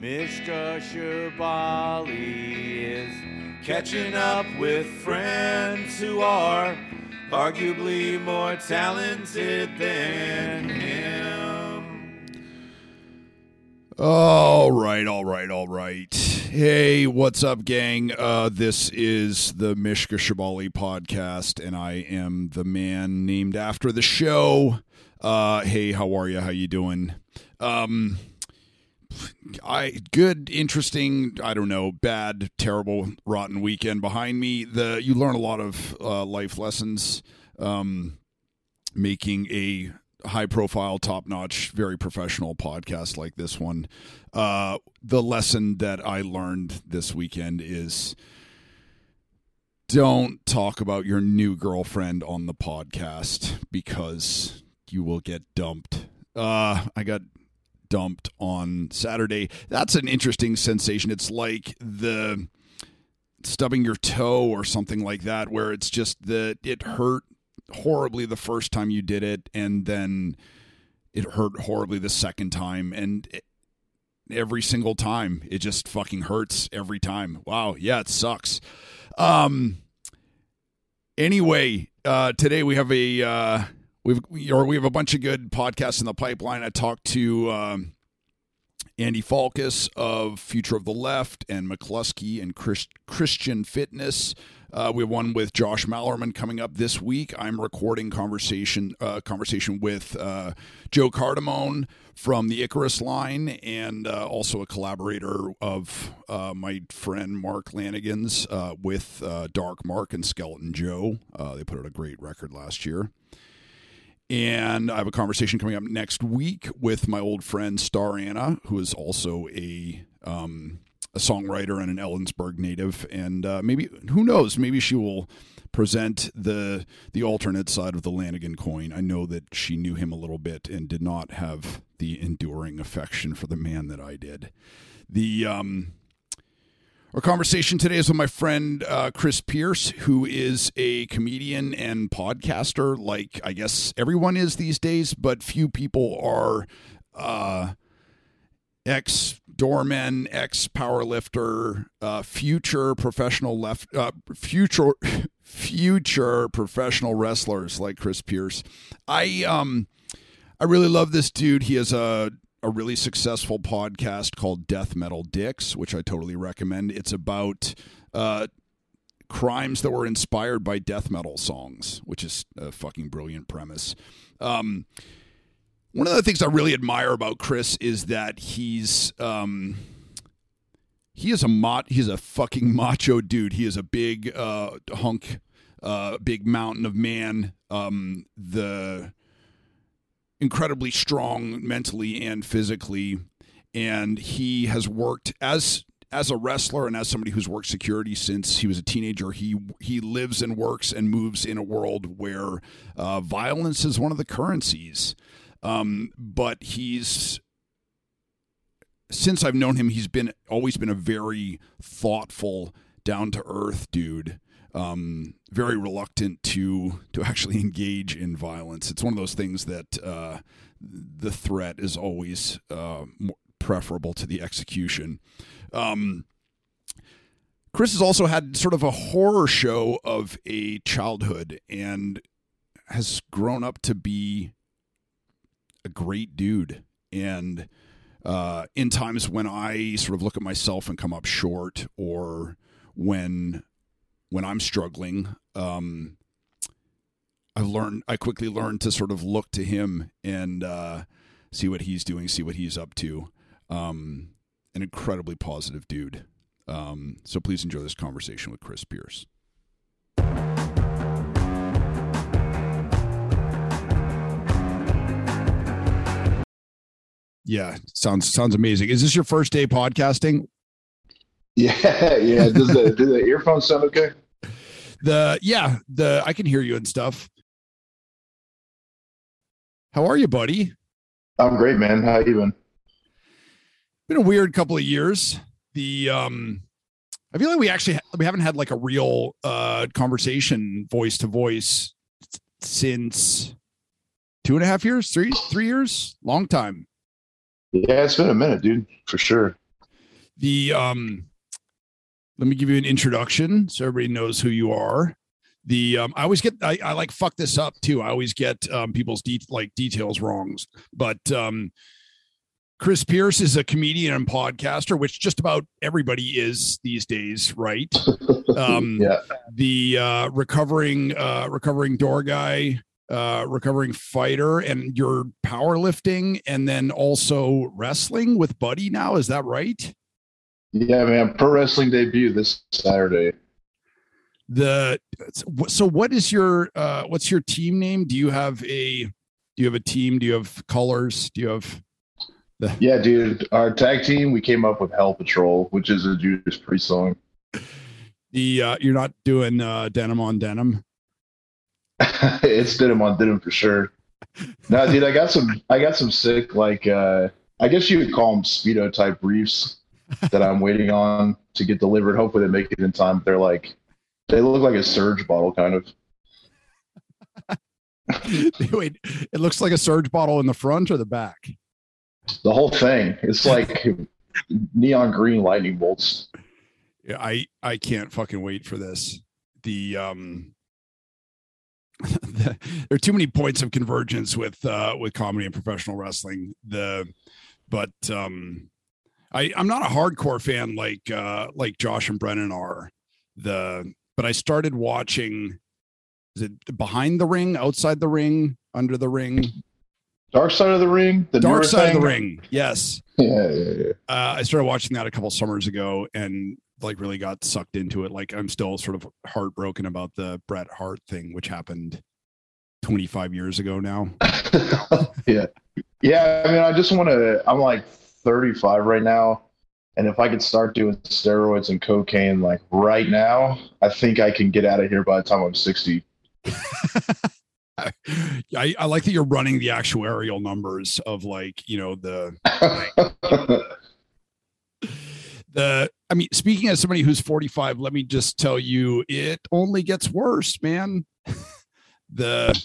Mishka Shubaly is catching up with friends who are arguably more talented than him. All right, all right, all right. Hey, what's up, gang? Uh, this is the Mishka Shubaly podcast, and I am the man named after the show. Uh, hey, how are you? How you doing? Um, I good, interesting. I don't know, bad, terrible, rotten weekend behind me. The you learn a lot of uh, life lessons. Um, making a high profile, top notch, very professional podcast like this one. Uh, the lesson that I learned this weekend is don't talk about your new girlfriend on the podcast because you will get dumped. Uh, I got dumped on Saturday. That's an interesting sensation. It's like the stubbing your toe or something like that, where it's just that it hurt horribly the first time you did it, and then it hurt horribly the second time, and it, every single time it just fucking hurts every time. Wow, yeah, it sucks. Um. Anyway, uh, today we have a uh, we've or we have a bunch of good podcasts in the pipeline. I talked to um, Andy Falkous of Future of the Left and mclusky and Chris, Christian Fitness. Uh, we have one with Josh Malerman coming up this week. I'm recording conversation uh, conversation with uh, Joe Cardamone from the Icarus line, and uh, also a collaborator of uh, my friend Mark Lanegan's uh, with Dark Mark and Skeleton Joe. they put out a great record last year. And I have a conversation coming up next week with my old friend Star Anna, who is also a um, a songwriter and an Ellensburg native, and uh, maybe who knows, maybe she will present the the alternate side of the Lanegan coin. I know that she knew him a little bit and did not have the enduring affection for the man that I did. The um, our conversation today is with my friend uh, Kris Pierce, who is a comedian and podcaster, like I guess everyone is these days, but few people are uh, ex doorman, ex powerlifter, uh, future professional left, uh, future future professional wrestlers like Kris Pierce. I um, I really love this dude. He has a a really successful podcast called Death Metal Dicks, which I totally recommend. It's about uh, crimes that were inspired by death metal songs, which is a fucking brilliant premise. Um, one of the things I really admire about Kris is that he's um, he is a mot he's a fucking macho dude. He is a big uh, hunk, uh, big mountain of man. Um, the incredibly strong mentally and physically, and he has worked as as a wrestler and as somebody who's worked security since he was a teenager. He he lives and works and moves in a world where uh, violence is one of the currencies. Um, but he's since I've known him, he's been always been a very thoughtful, down to earth dude um, very reluctant to to actually engage in violence. It's one of those things that uh, the threat is always uh, preferable to the execution. Um, Kris has also had sort of a horror show of a childhood and has grown up to be a great dude. And uh, in times when I sort of look at myself and come up short, or when when I'm struggling, um, I've learned, I quickly learned to sort of look to him and uh, see what he's doing, see what he's up to. Um, an incredibly positive dude. Um, so please enjoy this conversation with Kris Pierce. Yeah, sounds sounds amazing. Is this your first day podcasting? Yeah, yeah. Does the do the earphones sound okay? The yeah, the I can hear you and stuff. How are you, buddy? I'm great, man. How are you been? Been a weird couple of years. The um I feel like we actually we haven't had like a real uh conversation voice to voice since two and a half years, three three years, long time. Yeah, it's been a minute, dude, for sure. The um, let me give you an introduction so everybody knows who you are. The um, I always get I, I like fuck this up too. I always get um, people's de- like details wrongs, but um, Kris Pierce is a comedian and podcaster, which just about everybody is these days, right? Um, yeah. The uh, recovering uh, recovering door guy, uh, recovering fighter, and you're powerlifting, and then also wrestling with Buddy. Now, is that right? Yeah, man. Pro wrestling debut this Saturday. The so what is your uh, what's your team name? Do you have a do you have a team? Do you have colors? Do you have the... Yeah, dude. Our tag team we came up with Hell Patrol, which is a Judas Priest song. The uh, you're not doing uh, denim on denim. it's denim on denim for sure. No, dude, I got some. I got some sick like. uh I guess you would call them speedo type briefs that I'm waiting on to get delivered. Hopefully, they make it in time. They're like, they look like a surge bottle, kind of. Wait, it looks like a surge bottle in the front or the back. The whole thing. It's like neon green lightning bolts. Yeah, I I can't fucking wait for this. The um the, there are too many points of convergence with uh with comedy and professional wrestling. The but um I I'm not a hardcore fan like uh like Josh and Brennan are. The but I started watching is it behind the ring, outside the ring, under the ring? Dark Side of the Ring. The Dark Side thing? of the Ring. Yes. Yeah, yeah, yeah. Uh, I started watching that a couple summers ago and like really got sucked into it. Like I'm still sort of heartbroken about the Bret Hart thing, which happened 25 years ago now. yeah. Yeah. I mean, I just want to, I'm like 35 right now. And if I could start doing steroids and cocaine like right now, I think I can get out of here by the time I'm 60. I, I like that you're running the actuarial numbers of like, you know, the the I mean, speaking as somebody who's 45, let me just tell you, it only gets worse, man. the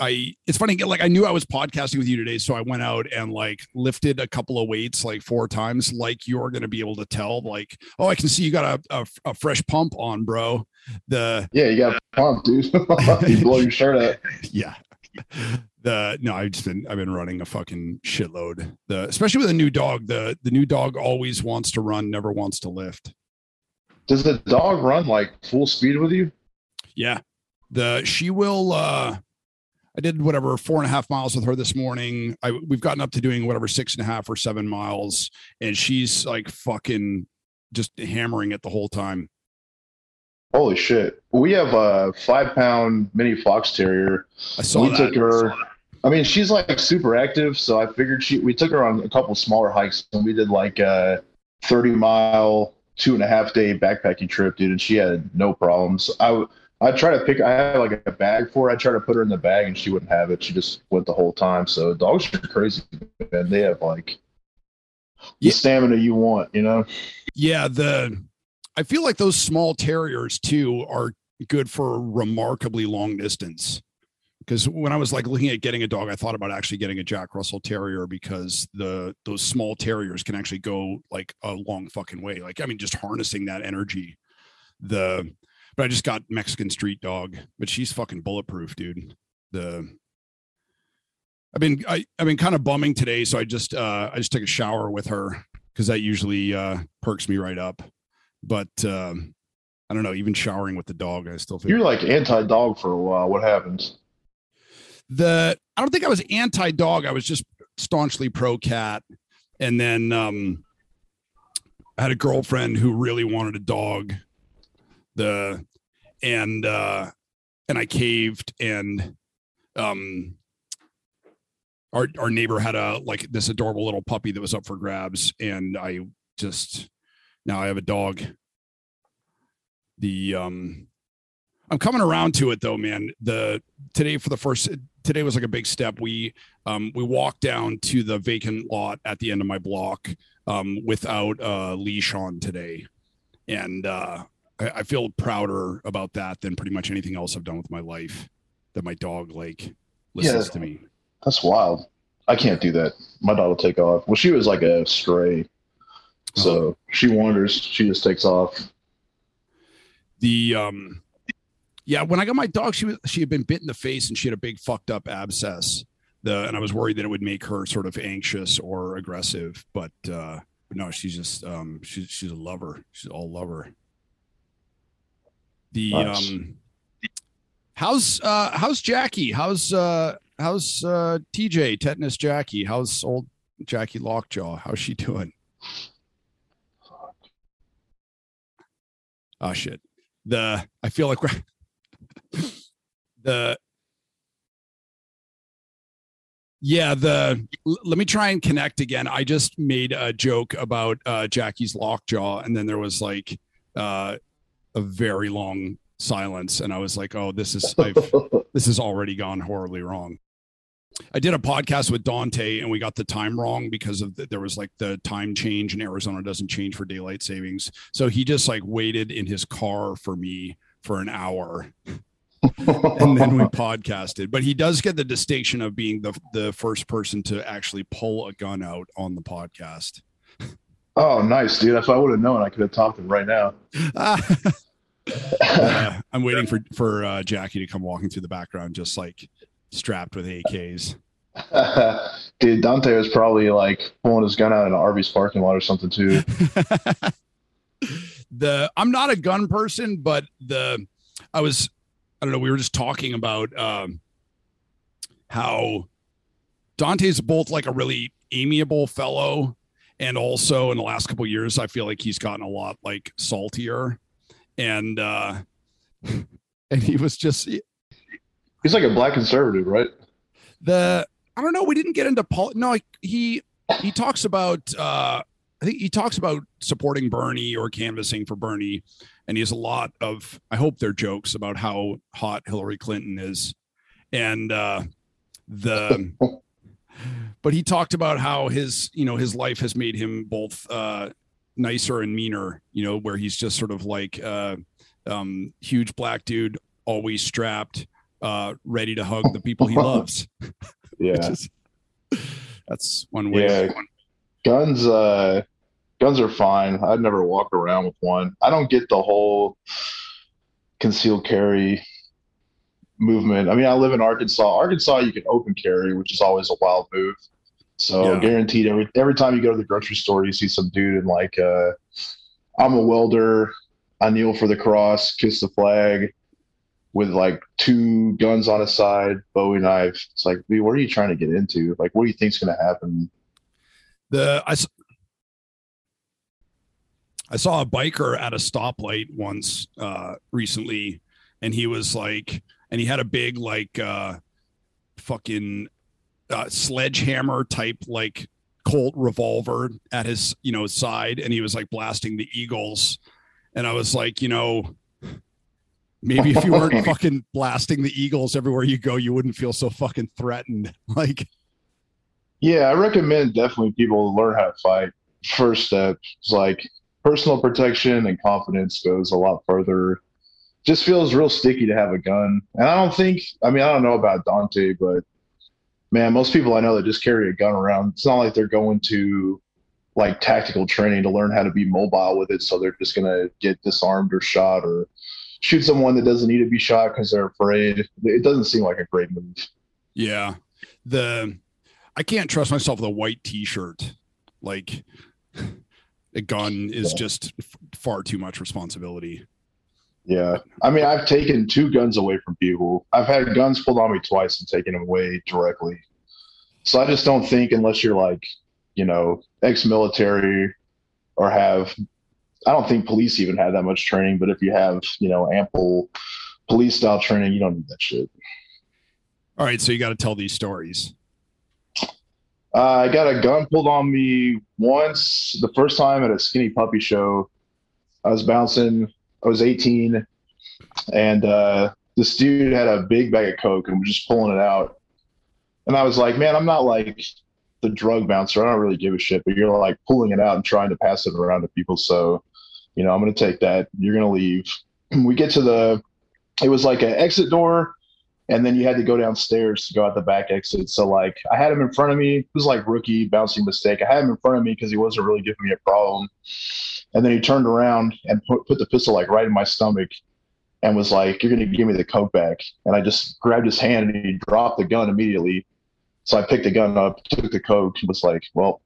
I it's funny, like I knew I was podcasting with you today, so I went out and like lifted a couple of weights like four times, like you're gonna be able to tell, like, oh, I can see you got a, a, a fresh pump on, bro. The yeah, you got a pump, dude. you blow your shirt out. Yeah. The no, I've just been I've been running a fucking shitload. The especially with a new dog, the the new dog always wants to run, never wants to lift. Does the dog run like full speed with you? Yeah. The she will uh I did whatever four and a half miles with her this morning. I we've gotten up to doing whatever six and a half or seven miles, and she's like fucking just hammering it the whole time. Holy shit! We have a five pound mini fox terrier. I saw we that. took her. I mean, she's like super active, so I figured she. We took her on a couple smaller hikes, and we did like a thirty mile, two and a half day backpacking trip, dude, and she had no problems. I I try to pick. I had like a bag for her. I try to put her in the bag, and she wouldn't have it. She just went the whole time. So dogs are crazy, man. They have like the stamina you want, you know. Yeah, the I feel like those small terriers too are good for remarkably long distance. Because when I was like looking at getting a dog, I thought about actually getting a Jack Russell Terrier because the those small terriers can actually go like a long fucking way. Like I mean, just harnessing that energy. The but I just got Mexican street dog, but she's fucking bulletproof, dude. The I've been I, I've been kind of bumming today, so I just uh I just took a shower with her because that usually uh perks me right up. But um I don't know, even showering with the dog, I still feel you're like anti dog for a while. What happens? The I don't think I was anti dog. I was just staunchly pro cat. And then um I had a girlfriend who really wanted a dog. The and uh and I caved and um our our neighbor had a like this adorable little puppy that was up for grabs and I just now I have a dog. The um I'm coming around to it though, man. The today for the first today was like a big step. We um we walked down to the vacant lot at the end of my block um without a leash on today. And uh I, I feel prouder about that than pretty much anything else I've done with my life. That my dog like listens Yeah. to me. That's wild. I can't do that. My dog will take off. Well, she was like a stray, So she wanders. She just takes off. The um, yeah, when I got my dog, she was she had been bit in the face and she had a big fucked up abscess. The and I was worried that it would make her sort of anxious or aggressive, but uh, no, she's just um, she's she's a lover. She's all lover. The Nice. um, how's uh how's Jackie? How's uh how's uh TJ tetanus Jackie? How's old Jackie Lockjaw? How's she doing? Oh shit. The I feel like the yeah the let me try and connect again i just made a joke about uh jackie's lockjaw and then there was like uh a very long silence and i was like oh this is I've, this has already gone horribly wrong i did a podcast with dante and we got the time wrong because of the, there was like the time change and arizona doesn't change for daylight savings so he just like waited in his car for me for an hour and then we podcasted. But he does get the distinction of being the the first person to actually pull a gun out on the podcast. Oh, nice, dude. If I would have known, I could have topped him right now. Uh, I'm waiting for for uh, Jackie to come walking through the background, just like strapped with AKs. dude, Dante was probably like pulling his gun out in an Arby's parking lot or something too. the I'm not a gun person, but the I was I don't know. We were just talking about um, how Dante's both like a really amiable fellow, and also in the last couple of years, I feel like he's gotten a lot like saltier, and uh, and he was just He's like a black conservative, right? the I don't know. We didn't get into pol. No, he he talks about. uh I think he talks about supporting Bernie or canvassing for Bernie, and he has a lot of. I hope they're jokes about how hot Hillary Clinton is, and uh the. But he talked about how his, you know, his life has made him both uh, nicer and meaner. You know, where he's just sort of like uh, um, huge black dude, always strapped, uh, ready to hug the people he loves. Yeah. Is- that's one way. Yeah. Guns, uh, guns are fine. I'd never walk around with one. I don't get the whole concealed carry movement. I mean, I live in Arkansas. Arkansas, you can open carry, which is always a wild move. So Yeah. guaranteed, every every time you go to the grocery store, you see some dude in like, uh, I'm a welder. I kneel for the cross, kiss the flag, with like two guns on his side, Bowie knife. It's like, dude, what are you trying to get into? Like, what do you think's going to happen? The I, I saw a biker at a stoplight once uh, recently, and he was like, and he had a big like uh, fucking uh, sledgehammer type like Colt revolver at his you know side, and he was like blasting the Eagles, and I was like, you know. Maybe if you weren't fucking blasting the Eagles everywhere you go, you wouldn't feel so fucking threatened. Like, Yeah, I recommend definitely people learn how to fight. First step is like personal protection and confidence goes a lot further. Just feels real sticky to have a gun. And I don't think, I mean, I don't know about Dante, but man, most people I know that just carry a gun around, it's not like they're going to like tactical training to learn how to be mobile with it. So they're just going to get disarmed or shot or shoot someone that doesn't need to be shot because they're afraid. It doesn't seem like a great move. Yeah. The I can't trust myself with a white t-shirt. Like a gun is Yeah. just f- far too much responsibility. Yeah. I mean, I've taken two guns away from people. I've had guns pulled on me twice and taken them away directly. So I just don't think unless you're like, you know, ex-military or have I don't think police even have that much training, but if you have, you know, ample police style training, you don't need that shit. All right, so you got to tell these stories. Uh, I got a gun pulled on me once, the first time at a skinny puppy show. I was bouncing, I was 18, and uh, this dude had a big bag of Coke and was just pulling it out. And I was like, man, I'm not like the drug bouncer. I don't really give a shit, but you're like pulling it out and trying to pass it around to people. So, you know, I'm to take that. You're to leave. We get to the, it was like an exit door and then you had to go downstairs to go out the back exit. So like I had him in front of me. It was like rookie bouncing mistake. I had him in front of me because he wasn't really giving me a problem. And then he turned around and put, put the pistol like right in my stomach and was like, You're gonna give me the coke back. And I just grabbed his hand and he dropped the gun immediately. So I picked the gun up, took the coke, and was like, Well,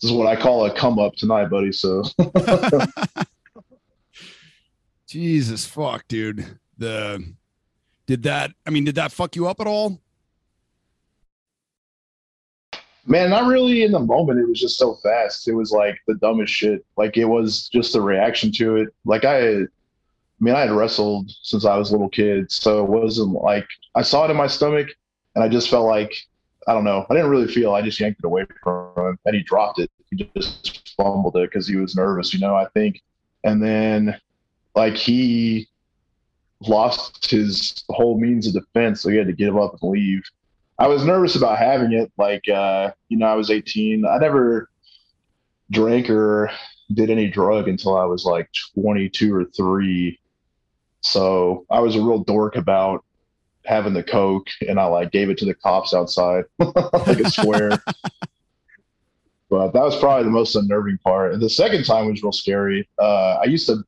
this is what I call a come up tonight, buddy. So Jesus fuck, dude. The did that I mean, did that fuck you up at all? Man, not really in the moment. It was just so fast. It was like the dumbest shit. Like it was just a reaction to it. Like I, I mean, I had wrestled since I was a little kid, so it wasn't like I saw it in my stomach, and I just felt like I don't know. I didn't really feel. I just yanked it away from him, and he dropped it. He just fumbled it because he was nervous, you know. I think, and then like he lost his whole means of defense, so he had to give up and leave. I was nervous about having it. Like, uh, you know, I was 18. I never drank or did any drug until I was like 22 or three. So I was a real dork about having the coke, and I like gave it to the cops outside like a square. but that was probably the most unnerving part. And the second time was real scary. Uh, I used to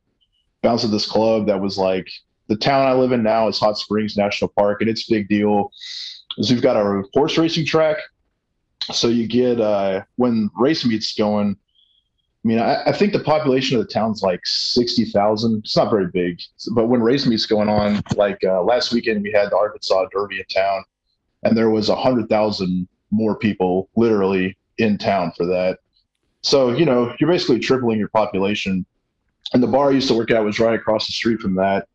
bounce at this club that was like the town I live in now is Hot Springs National Park, and it's a big deal is we've got a horse racing track. So you get uh, when race meets going. I mean, I, I think the population of the town's like sixty thousand. It's not very big, but when race meets going on, like uh, last weekend we had the Arkansas Derby in town, and there was a hundred thousand more people literally in town for that. So you know, you're basically tripling your population. And the bar I used to work at was right across the street from that,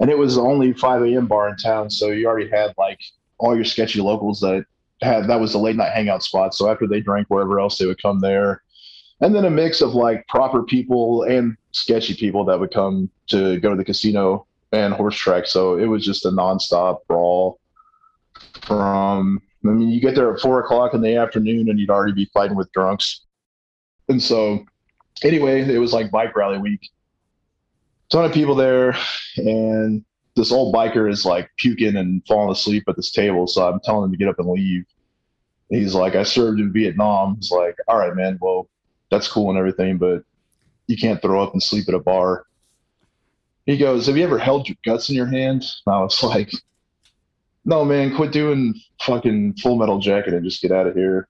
and it was the only 5 a.m. bar in town. So you already had like all your sketchy locals that had that was the late night hangout spot. So after they drank wherever else, they would come there. And then a mix of like proper people and sketchy people that would come to go to the casino and horse track. So it was just a nonstop brawl from I mean, you get there at four o'clock in the afternoon and you'd already be fighting with drunks. And so anyway, it was like bike rally week. Ton of people there and this old biker is like puking and falling asleep at this table. So I'm telling him to get up and leave. He's like, I served in Vietnam. He's like, all right, man. Well, that's cool and everything, but you can't throw up and sleep at a bar. He goes, have you ever held your guts in your hand? And I was like, no, man, quit doing fucking full metal jacket and just get out of here.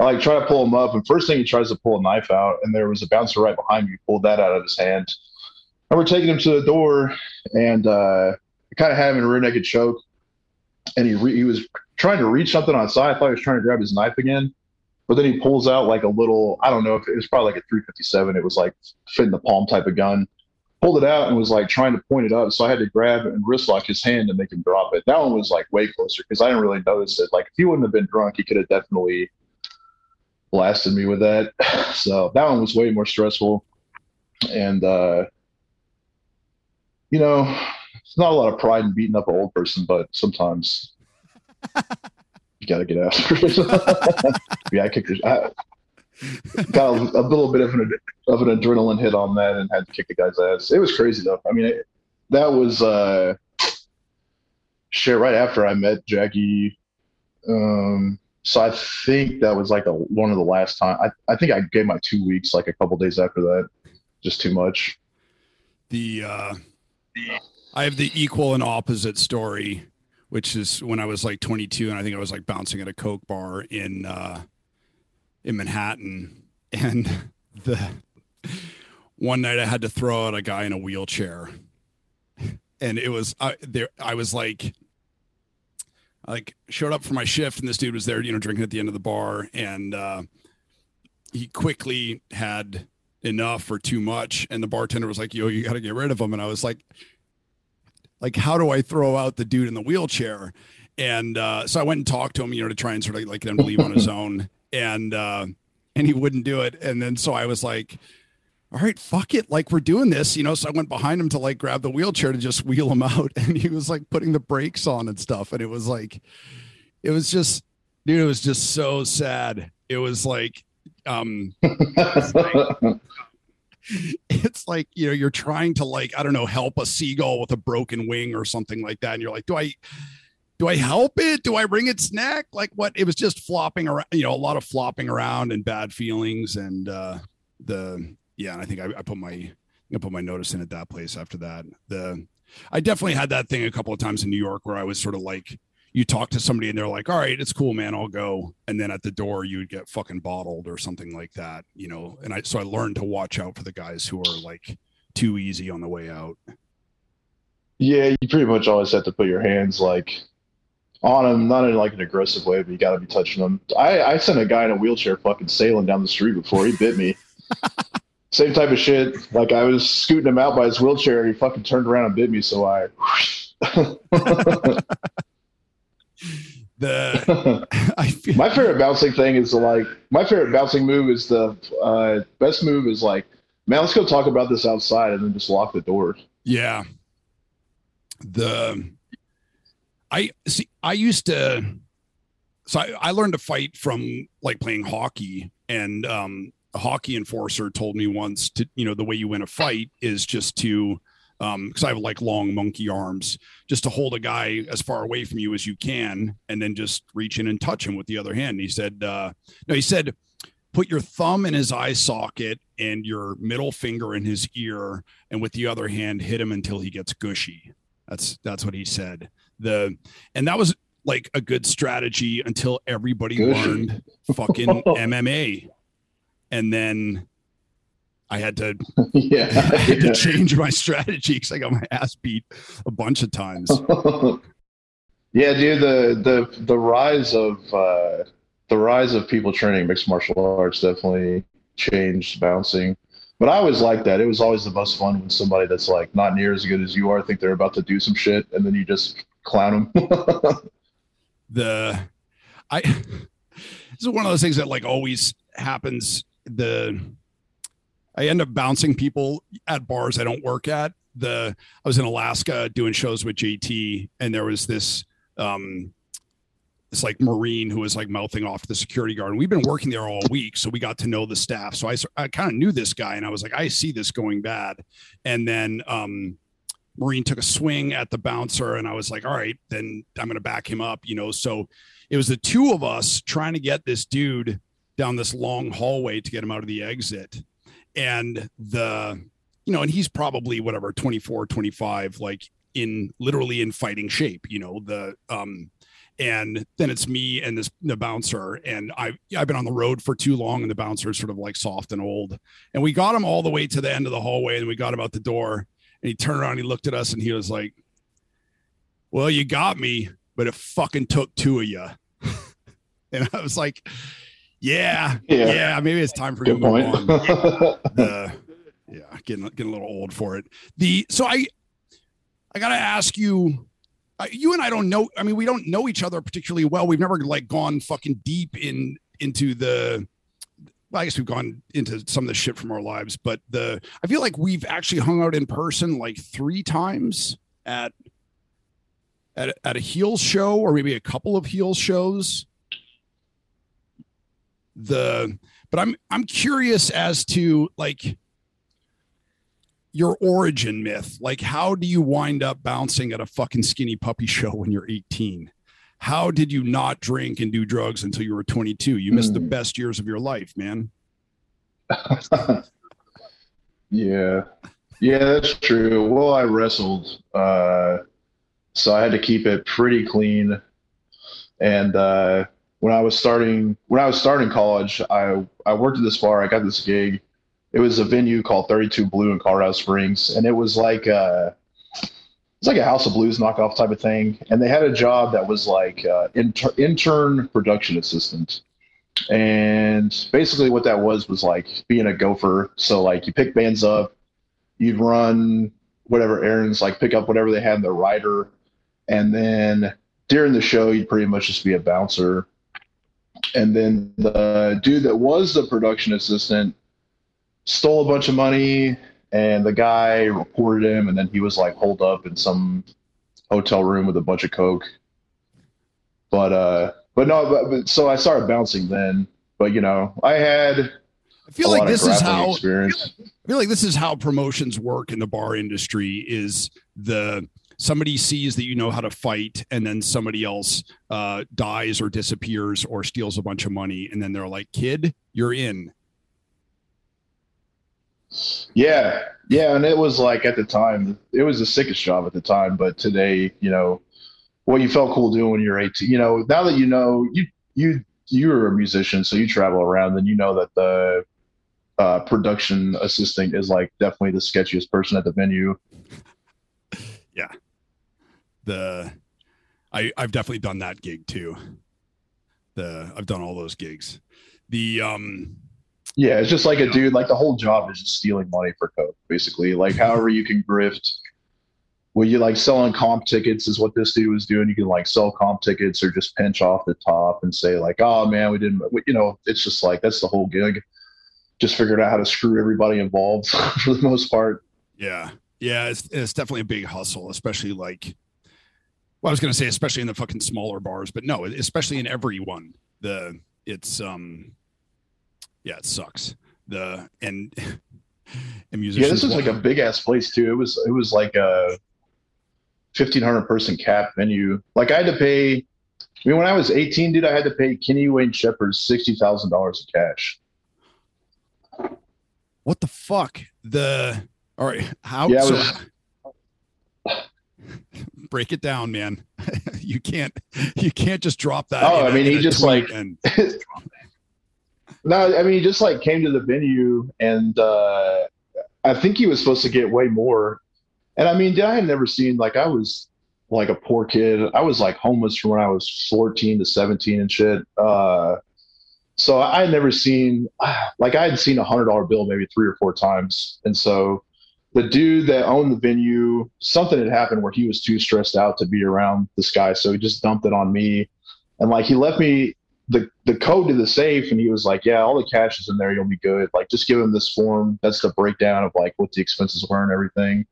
I like try to pull him up, and first thing he tries to pull a knife out, and there was a bouncer right behind me. Pulled that out of his hand. I remember taking him to the door and uh, kind of having a rear naked choke. And he re- he was trying to reach something on side. I thought he was trying to grab his knife again, but then he pulls out like a little. I don't know if it was probably like a 357. It was like fit in the palm type of gun. Pulled it out and was like trying to point it up. So I had to grab and wrist lock his hand to make him drop it. That one was like way closer because I didn't really notice it. Like if he wouldn't have been drunk, he could have definitely blasted me with that. So that one was way more stressful. And uh, you know, it's not a lot of pride in beating up an old person, but sometimes you got to get after it. yeah, I kicked. I got a, a, little bit of an of an adrenaline hit on that and had to kick the guy's ass. It was crazy though. I mean, it, that was uh, shit. Right after I met Jackie, um, so I think that was like a, one of the last time. I I think I gave my two weeks like a couple days after that. Just too much. The uh, I have the equal and opposite story, which is when I was like 22 and I think I was like bouncing at a Coke bar in uh, in Manhattan, and the one night I had to throw out a guy in a wheelchair, and it was I there I was like like showed up for my shift and this dude was there you know drinking at the end of the bar. And uh, he quickly had enough or too much? And the bartender was like yo you got to get rid of him and i was like like how do i throw out the dude in the wheelchair? And uh, so i went and talked to him you know to try and sort of like get him to leave on his own. And uh, and he wouldn't do it. And then so i was like all right fuck it. Like we're doing this you know? So i went behind him to like grab the wheelchair to just wheel him out. And he was like putting the brakes on and stuff. And it was like it was just dude it was just so sad. It was like um it's like you know you're trying to like I don't know help a seagull with a broken wing or something like that, and you're like, do I do I help it? Do I wring its neck? Like what? It was just flopping around, you know, a lot of flopping around and bad feelings, and uh the yeah, and I think I, I put my I put my notice in at that place after that. The I definitely had that thing a couple of times in New York where I was sort of like you talk to somebody and they're like, all right, it's cool, man, I'll go. And then at the door, you would get fucking bottled or something like that, you know? And I, so I learned to watch out for the guys who are like too easy on the way out. Yeah, you pretty much always have to put your hands like on them, not in like an aggressive way, but you got to be touching them. I, I sent a guy in a wheelchair fucking sailing down the street before he bit me. Same type of shit. Like I was scooting him out by his wheelchair, and he fucking turned around and bit me. So I. the I feel, my favorite bouncing thing is like my favorite bouncing move is the uh, best move is like man let's go talk about this outside and then just lock the door. Yeah. The i see i used to so I, I learned to fight from like playing hockey and um a hockey enforcer told me once to you know the way you win a fight is just to um because i have like long monkey arms just to hold a guy as far away from you as you can and then just reach in and touch him with the other hand. And he said uh no he said put your thumb in his eye socket and your middle finger in his ear and with the other hand hit him until he gets gushy. That's that's what he said. The and that was like a good strategy until everybody Gushy. learned fucking mma and then i had to yeah, I had to change my strategy because I got my ass beat a bunch of times. yeah dude the the the rise of uh the rise of people training mixed martial arts definitely changed bouncing. But i always liked that. It was always the most fun when somebody that's like not near as good as you are think they're about to do some shit and then you just clown them The I this is one of those things that like always happens. The I end up bouncing people at bars I don't work at. The I was in Alaska doing shows with JT, and there was this um this like marine who was like mouthing off the security guard. And we've been working there all week so we got to know the staff. So i, I kind of knew this guy and i was like i see this going bad. And then um marine took a swing at the bouncer and i was like all right then i'm going to back him up you know? So it was the two of us trying to get this dude down this long hallway to get him out of the exit and the you know and he's probably whatever 24 25 like in literally in fighting shape you know the um and then it's me and this the bouncer and i i've been on the road for too long and the bouncer is sort of like soft and old. And we got him all the way to the end of the hallway and we got him out the door and he turned around he looked at us and he was like well you got me but it fucking took two of you and i was like yeah. Yeah, Yeah. maybe it's time for you good point. on. The yeah getting getting a little old for it. The so i i gotta ask you uh, you and i don't know i mean we don't know each other particularly well. We've never like gone fucking deep in into the well, I guess we've gone into some of the shit from our lives, but the I feel like we've actually hung out in person like three times at at at a heels show or maybe a couple of heels shows. The but I'm I'm curious as to like your origin myth. Like how do you wind up bouncing at a fucking skinny puppy show when you're 18? How did you not drink and do drugs until you were 22? You missed the Hmm. best years of your life, man. yeah yeah that's true well i wrestled uh so i had to keep it pretty clean and uh when i was starting when i was starting college i i worked at this bar i got this gig. It was a venue called 32 blue in colorado springs and it was like uh it's like a house of blues knockoff type of thing. And they had a job that was like uh, inter- intern production assistant. And basically what that was was like being a gopher. So like you pick bands up you'd run whatever errands like pick up whatever they had in the rider. And then during the show you'd pretty much just be a bouncer and then the dude that was the production assistant stole a bunch of money and the guy reported him and then he was like holed up in some hotel room with a bunch of coke. But uh but no but, but so i started bouncing then. But you know i had I feel a like lot this is how experience. I feel like this is how promotions work in the bar industry is the somebody sees that you know how to fight and then somebody else uh, dies or disappears or steals a bunch of money and then they're like kid you're in Yeah, yeah, and it was like at the time, it was the sickest job at the time. But today, you know, what you felt cool doing when you were 18. You know, now that you know you you you're a musician, so you travel around, and you know that the uh, production assistant is like definitely the sketchiest person at the venue. the I I've definitely done that gig too. The I've done all those gigs. The um Yeah, it's just like a dude. Like the whole job is just stealing money for coke, basically. Like however you can grift. Well, you like selling comp tickets is what this dude was doing. You can like sell comp tickets or just pinch off the top and say like, "Oh man, we didn't." You know, it's just like that's the whole gig. Just figured out how to screw everybody involved for the most part. yeah. Yeah, it's it's definitely a big hustle, especially like well, I was gonna say especially in the fucking smaller bars, but no, especially in every one. The it's um yeah, it sucks. The and and musicians Yeah, this was like a big ass place too. It was it was like a fifteen hundred person cap venue. Like I had to pay. I mean, when I was eighteen, dude, I had to pay Kenny Wayne Shepherd sixty thousand dollars in cash. what the fuck? The all right, how Yeah, so was- break it down, man. you can't you can't just drop that. Oh, I mean, he just, like- and No, I mean, he just like came to the venue, and uh, I think he was supposed to get way more. And I mean, I had never seen like I was like a poor kid. I was like homeless from when I was fourteen to seventeen and shit. Uh, so I had never seen like I had seen a hundred dollar bill maybe three or four times, and so the dude that owned the venue, something had happened where he was too stressed out to be around this guy, so he just dumped it on me, and like he left me the the code to the safe and he was like yeah all the cash is in there you'll be good. Like just give him this form. That's the breakdown of like what the expenses were and everything.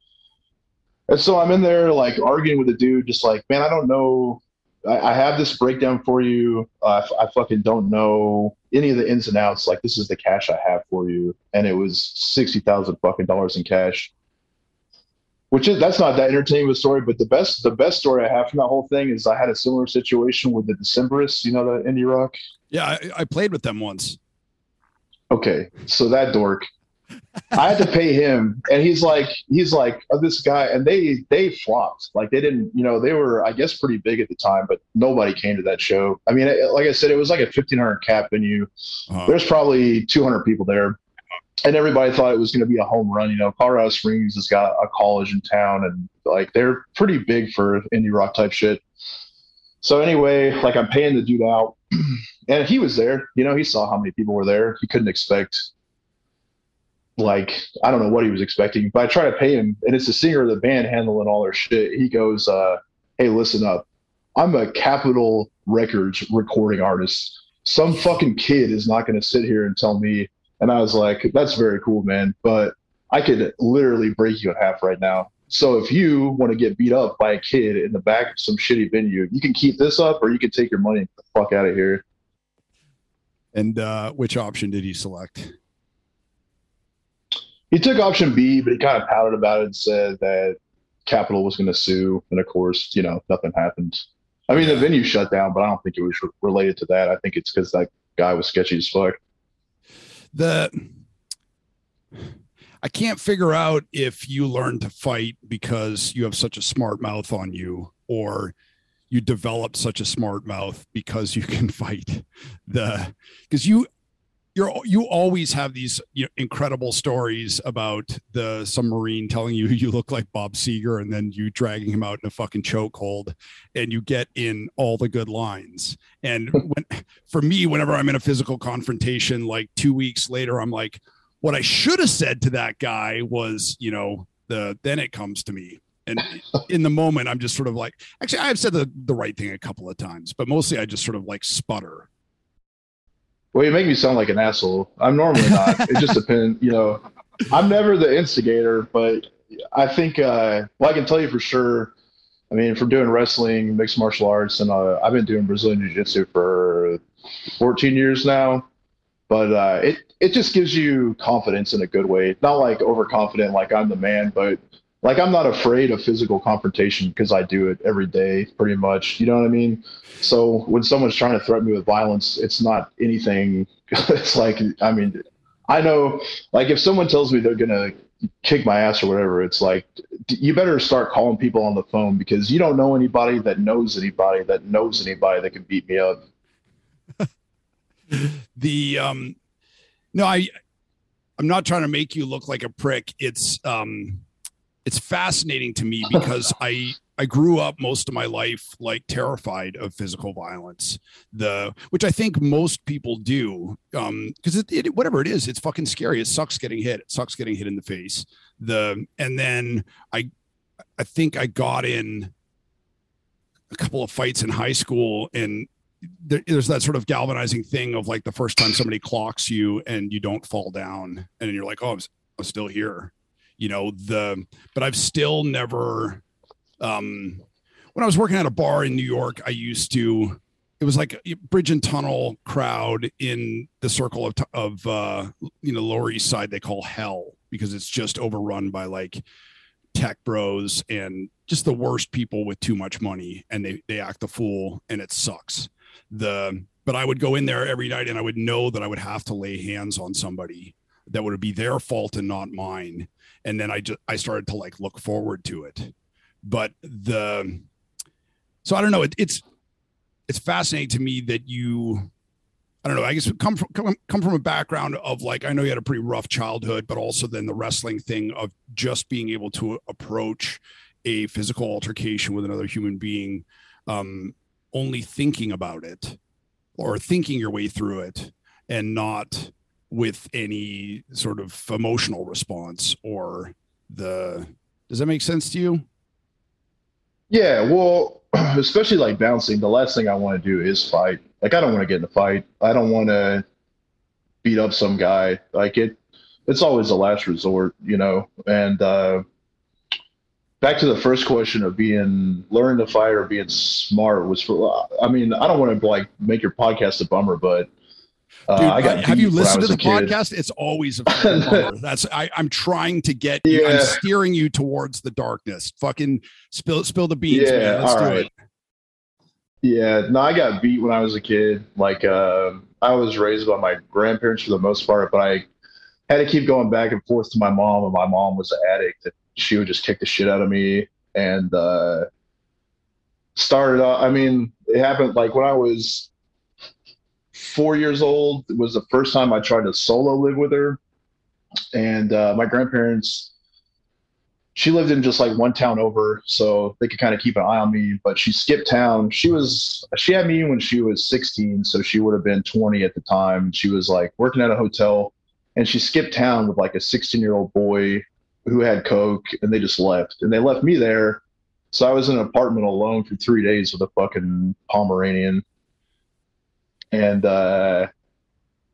And so i'm in there like arguing with the dude just like man i don't know i, I have this breakdown for you uh, I f- I fucking don't know any of the ins and outs like this is the cash i have for you and it was 60000 fucking dollars in cash which is that's not that entertaining of a story, but the best the best story I have from that whole thing is I had a similar situation with the Decemberists, you know, the indie rock. yeah, I, I played with them once. Okay, so that dork, I had to pay him, and he's like, he's like, oh, this guy, and they they flopped. Like they didn't, you know, they were I guess pretty big at the time, but nobody came to that show. I mean, like I said, it was like a fifteen hundred cap venue. Uh, There's probably two hundred people there, and everybody thought it was going to be a home run. You know, Colorado Springs has got a college in town, and like they're pretty big for indie rock type shit. So anyway, like I'm paying the dude out, and he was there. You know, he saw how many people were there. He couldn't expect, like, I don't know what he was expecting. But I try to pay him, and it's the singer of the band handling all their shit. He goes, uh, "Hey, listen up. I'm a Capitol Records recording artist. Some fucking kid is not going to sit here and tell me." And I was like, "That's very cool, man, but I could literally break you in half right now." So if you want to get beat up by a kid in the back of some shitty venue, you can keep this up, or you can take your money the fuck out of here. and uh, which option did he select? He took option B, but he kind of pouted about it and said that Capitol was going to sue, and of course, you know, nothing happened. I mean, the venue shut down, but I don't think it was re- related to that. I think it's because that guy was sketchy as fuck. the I can't figure out if you learn to fight because you have such a smart mouth on you or you developed such a smart mouth because you can fight the because you you're you always have these you know, incredible stories about the submarine telling you you look like Bob Seger and then you dragging him out in a fucking chokehold and you get in all the good lines and hmm. when for me whenever I'm in a physical confrontation like 2 weeks later I'm like what I should have said to that guy was, you know, the then it comes to me. And in the moment, I'm just sort of like, actually, I've said the, the right thing a couple of times, but mostly I just sort of like sputter. Well, you make me sound like an asshole. I'm normally not. it just depends. You know, I'm never the instigator, but I think, uh, well, I can tell you for sure. I mean, from doing wrestling, mixed martial arts, and uh, I've been doing Brazilian Jiu Jitsu for 14 years now. but uh, it it just gives you confidence in a good way. Not like overconfident, like I'm the man, but like I'm not afraid of physical confrontation because I do it every day, pretty much. You know what I mean? So when someone's trying to threaten me with violence, it's not anything. it's like I mean, I know, like if someone tells me they're gonna kick my ass or whatever, it's like you better start calling people on the phone because you don't know anybody that knows anybody that knows anybody that can beat me up. the um no i i'm not trying to make you look like a prick it's um it's fascinating to me because i i grew up most of my life like terrified of physical violence. The which i think most people do um because it, it whatever it is it's fucking scary. It sucks getting hit. It sucks getting hit in the face. The and then i i think i got in a couple of fights in high school and there's that sort of galvanizing thing of like the first time somebody clocks you and you don't fall down and you're like oh I'm, I'm still here you know the but i've still never um when i was working at a bar in new york i used to it was like a bridge and tunnel crowd in the circle of of uh you know lower east side they call hell because it's just overrun by like tech bros and just the worst people with too much money and they they act the fool and it sucks. The but I would go in there every night and I would know that I would have to lay hands on somebody that would be their fault and not mine. And then I just I started to like look forward to it. But the so I don't know, it, it's it's fascinating to me that you I don't know, I guess come from come, come from a background of like I know you had a pretty rough childhood, but also then the wrestling thing of just being able to approach a physical altercation with another human being um only thinking about it or thinking your way through it and not with any sort of emotional response or the does that make sense to you? Yeah well especially like bouncing the last thing i want to do is fight. Like i don't want to get in a fight. I don't want to beat up some guy. Like it it's always the last resort you know? And uh back to the first question of being learning to fight or being smart was for i mean i don't want to like make your podcast a bummer but uh, Dude, I got have you listened to the podcast? It's always. That's I, am trying to get yeah. you. I'm steering you towards the darkness. Fucking spill spill the beans, yeah, man. Let's do right. it. Yeah, no, I got beat when I was a kid. Like uh, I was raised by my grandparents for the most part, but I had to keep going back and forth to my mom, and my mom was an addict and she would just kick the shit out of me and uh, started off, I mean, it happened like when I was four years old. It was the first time I tried to solo live with her. And uh, my grandparents, she lived in just like one town over, so they could kind of keep an eye on me. But she skipped town. She was she had me when she was 16, so she would have been 20 at the time. She was like working at a hotel, and she skipped town with like a 16 year old boy who had coke, and they just left, and they left me there. So I was in an apartment alone for three days with a fucking Pomeranian, and uh,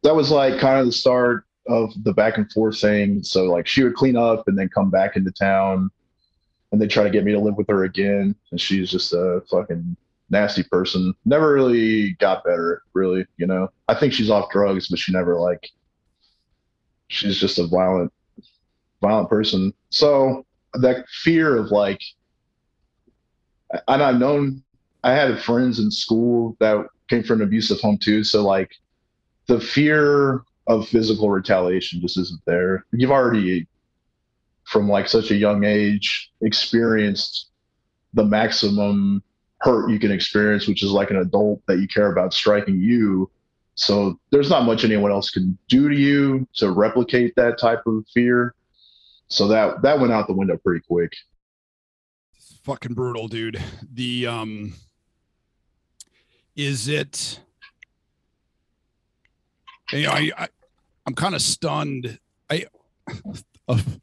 that was like kind of the start of the back and forth thing. So like she would clean up and then come back into town, and they try to get me to live with her again, and she's just a fucking nasty person. Never really got better, really. You know, I think she's off drugs, but she never like. She's just a violent violent person. So that fear of like, and I've known, I had friends in school that came from an abusive home too. So like, the fear of physical retaliation just isn't there. You've already, from like such a young age, experienced the maximum hurt you can experience, which is like an adult that you care about striking you. So there's not much anyone else can do to you to replicate that type of fear. So that that went out the window pretty quick. Fucking brutal, dude. The um is it you know, I, I I'm kind of stunned. I of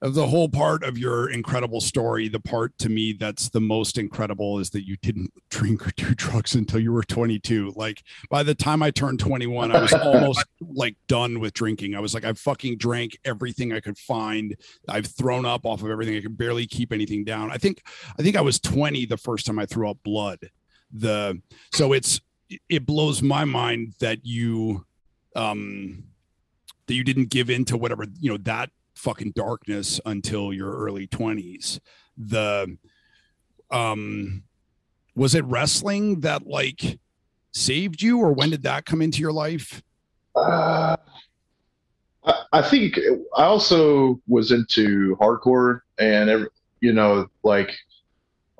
of the whole part of your incredible story, the part to me that's the most incredible is that you didn't drink or do drugs until you were 22. Like by the time I turned 21, I was almost like done with drinking. I was like, I fucking drank everything I could find. I've thrown up off of everything. I could barely keep anything down. I think, I think I was 20 the first time I threw up blood. The so it's it blows my mind that you um that you didn't give in to whatever you know that fucking darkness until your early 20s the um was it wrestling that like saved you or when did that come into your life? Uh, I, think i also was into hardcore and you know like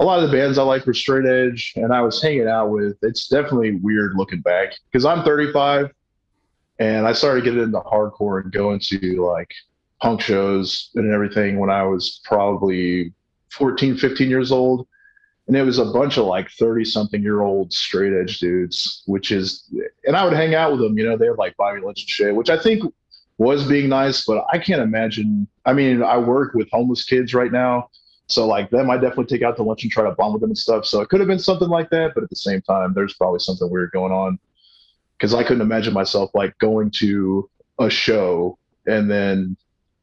a lot of the bands I like were straight edge, and I was hanging out with. It's definitely weird looking back because I'm 35, and I started getting into hardcore and going to like punk shows and everything when I was probably 14, 15 years old. And it was a bunch of like 30 something year old straight edge dudes, which is, and I would hang out with them, you know, they had like Bobby Lynch and shit, which I think was being nice, but I can't imagine. I mean, I work with homeless kids right now so like them, I definitely take out to lunch and try to bond with them and stuff. So it could have been something like that, but at the same time, there's probably something weird going on because I couldn't imagine myself like going to a show and then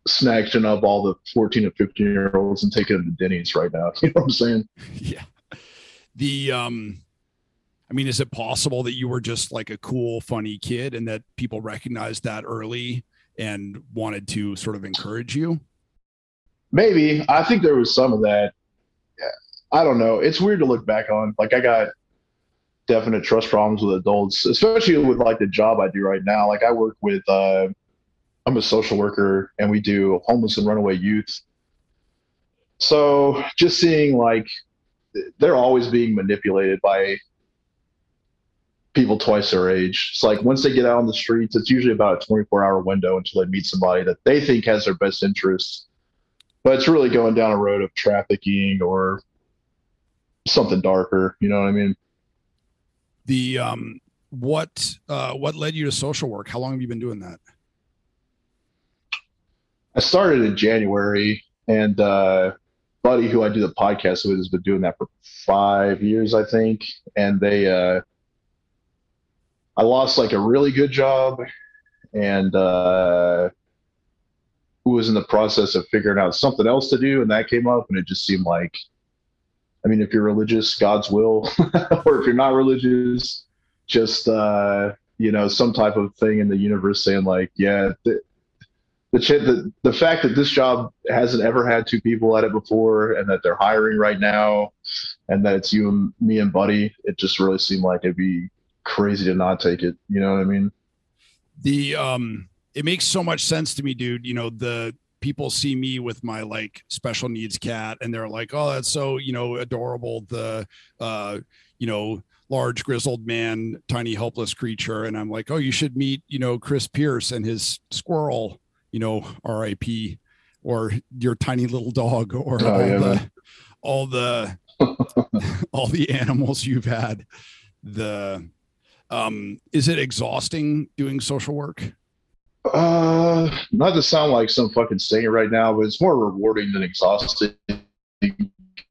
snatching up all the 14 and 15 year olds and taking them to Denny's right now. You know what I'm saying? Yeah. The um I mean, is it possible that you were just like a cool, funny kid and that people recognized that early and wanted to sort of encourage you? Maybe. I think there was some of that. I don't know. It's weird to look back on. Like I got definite trust problems with adults, especially with like the job I do right now. Like I work with uh I'm a social worker and we do homeless and runaway youth. So just seeing like they're always being manipulated by people twice their age. It's like once they get out on the streets, it's usually about a 24 hour window until they meet somebody that they think has their best interests but it's really going down a road of trafficking or something darker. You know what I mean? The um, what uh, what led you to social work? How long have you been doing that? I started in January, and uh, buddy who I do the podcast with has been doing that for five years, I think. And they, uh, I lost like a really good job, and uh, who was in the process of figuring out something else to do, and that came up, and it just seemed like, I mean, if you're religious, God's will, or if you're not religious, just uh, you know, some type of thing in the universe saying like, yeah, the the, the the fact that this job hasn't ever had two people at it before, and that they're hiring right now, and that it's you and me and Buddy, it just really seemed like it'd be crazy to not take it. You know what I mean? The um it makes so much sense to me, dude. You know, the people see me with my like special needs cat and they're like, oh, that's so, you know, adorable. The, uh, you know, large grizzled man, tiny helpless creature. And I'm like, oh, you should meet, you know, Kris Pierce and his squirrel, you know, RIP, or your tiny little dog, or oh, all, yeah, the, all the all the animals you've had. The um, is it exhausting doing social work? Uh, not to sound like some fucking singer right now, but it's more rewarding than exhausting.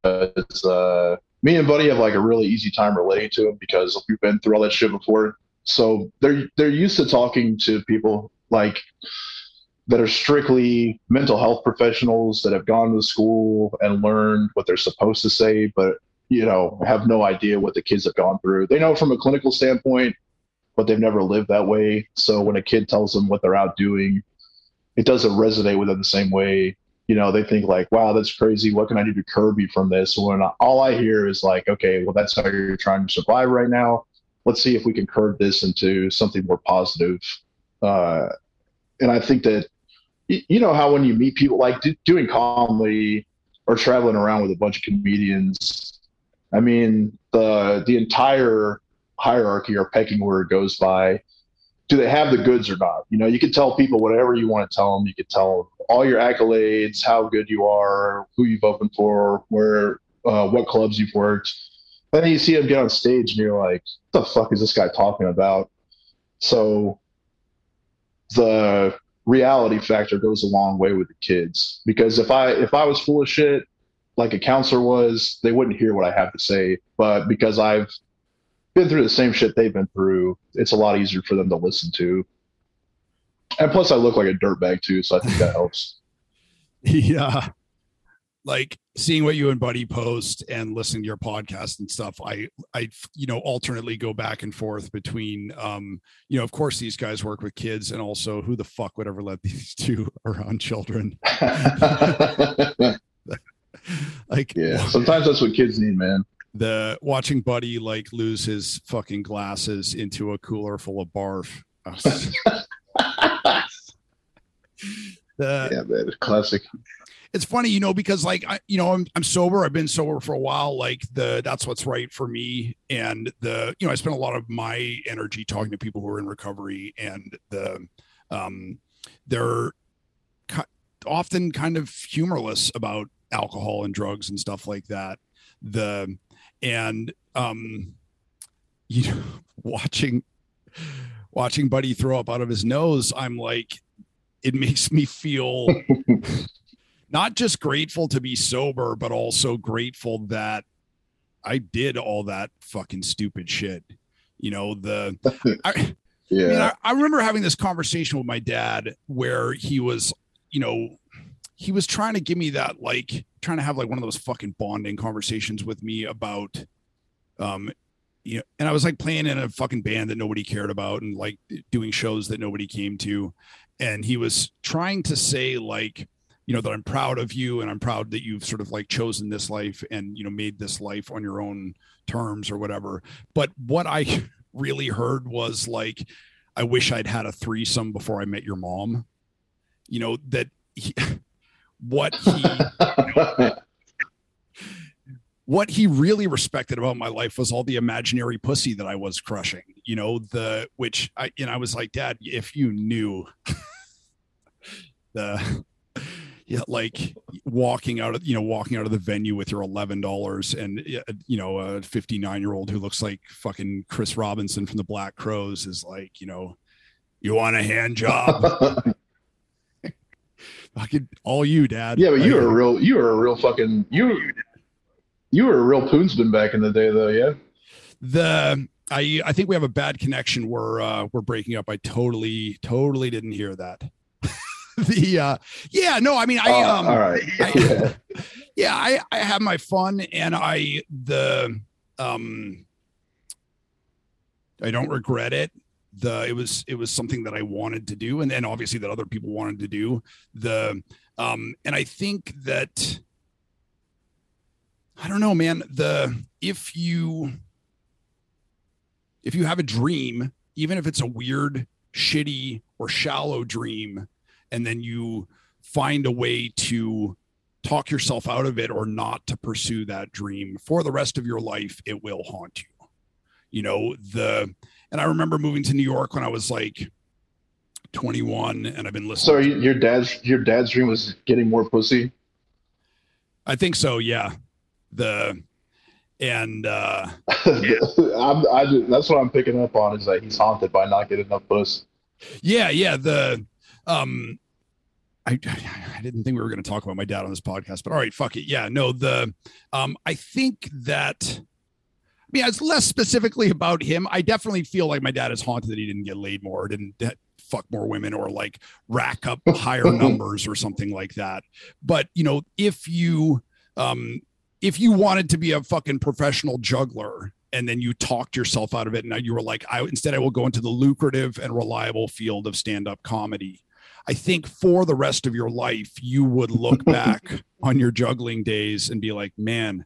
Because uh, me and Buddy have like a really easy time relating to him because we've been through all that shit before. So they're they're used to talking to people like that are strictly mental health professionals that have gone to school and learned what they're supposed to say, but you know have no idea what the kids have gone through. They know from a clinical standpoint but they've never lived that way. So when a kid tells them what they're out doing, it doesn't resonate with them the same way. You know, they think like, "Wow, that's crazy. What can I do to curb you from this?" When all I hear is like, "Okay, well, that's how you're trying to survive right now. Let's see if we can curb this into something more positive." Uh, and I think that you know how when you meet people like doing comedy or traveling around with a bunch of comedians, I mean the the entire hierarchy or pecking order goes by do they have the goods or not? You know you can tell people whatever you want to tell them you can tell them all your accolades how good you are who you've opened for where uh, what clubs you've worked. Then you see them get on stage and you're like what the fuck is this guy talking about? So the reality factor goes a long way with the kids because if i if i was full of shit like a counselor was they wouldn't hear what i have to say. But because i've been through the same shit they've been through, it's a lot easier for them to listen to. And plus, I look like a dirtbag too, so I think that helps. Yeah. like seeing what you and Buddy post and listening to your podcast and stuff, I I you know alternately go back and forth between um you know of course these guys work with kids and also who the fuck would ever let these two around children like yeah, sometimes that's what kids need, man. The watching Buddy like lose his fucking glasses into a cooler full of barf. The, Yeah, man, classic. it's funny, you know, because like I, you know, I'm I'm sober. I've been sober for a while. Like the that's what's right for me. And the you know, I spend a lot of my energy talking to people who are in recovery, and the um, they're often kind of humorless about alcohol and drugs and stuff like that. The and um, you know, watching watching Buddy throw up out of his nose, I'm like, it makes me feel not just grateful to be sober, but also grateful that I did all that fucking stupid shit. You know, the I, I mean, Yeah, I, I remember having this conversation with my dad where he was, you know, he was trying to give me that like trying to have like one of those fucking bonding conversations with me about um you know, and I was like playing in a fucking band that nobody cared about and like doing shows that nobody came to. And he was trying to say, like, you know, that I'm proud of you and I'm proud that you've sort of like chosen this life and, you know, made this life on your own terms or whatever. But what I really heard was like, I wish I'd had a threesome before I met your mom. You know, that he, what he what he really respected about my life was all the imaginary pussy that I was crushing, you know, the which I and I was like, Dad, if you knew the yeah, like walking out of you know, walking out of the venue with your eleven dollars and you know, a 59 year old who looks like fucking Chris Robinson from the Black Crowes is like, you know, you want a hand job? Fucking all you, Dad. yeah, but you were a real, you were a real fucking you. You were a real poonsman back in the day, though. Yeah. the I I think we have a bad connection. We're uh we're breaking up. I totally totally didn't hear that. the uh yeah, no, I mean I Oh, um all right. I- yeah. yeah, I I have my fun and I the um I don't regret it. The it was it was something that I wanted to do and then obviously that other people wanted to do. The um and I think that I don't know, man, the if you if you have a dream, even if it's a weird, shitty or shallow dream and then you find a way to talk yourself out of it or not to pursue that dream for the rest of your life it will haunt you you know the and i remember moving to new york when i was like 21 and i've been listening So you- your dad's your dad's dream was getting more pussy. i think so yeah the and uh I'm, I just, that's what I'm picking up on is that he's haunted by not getting enough puss. yeah yeah the um I, I didn't think we were going to talk about my dad on this podcast, but all right, fuck it. Yeah, no, the um I think that Mean, it's less specifically about him. I definitely feel like my dad is haunted that he didn't get laid more, didn't fuck more women, or like rack up higher numbers or something like that. But you know, if you um if you wanted to be a fucking professional juggler and then you talked yourself out of it and now you were like I instead I will go into the lucrative and reliable field of stand-up comedy. I think for the rest of your life you would look back on your juggling days and be like, "Man,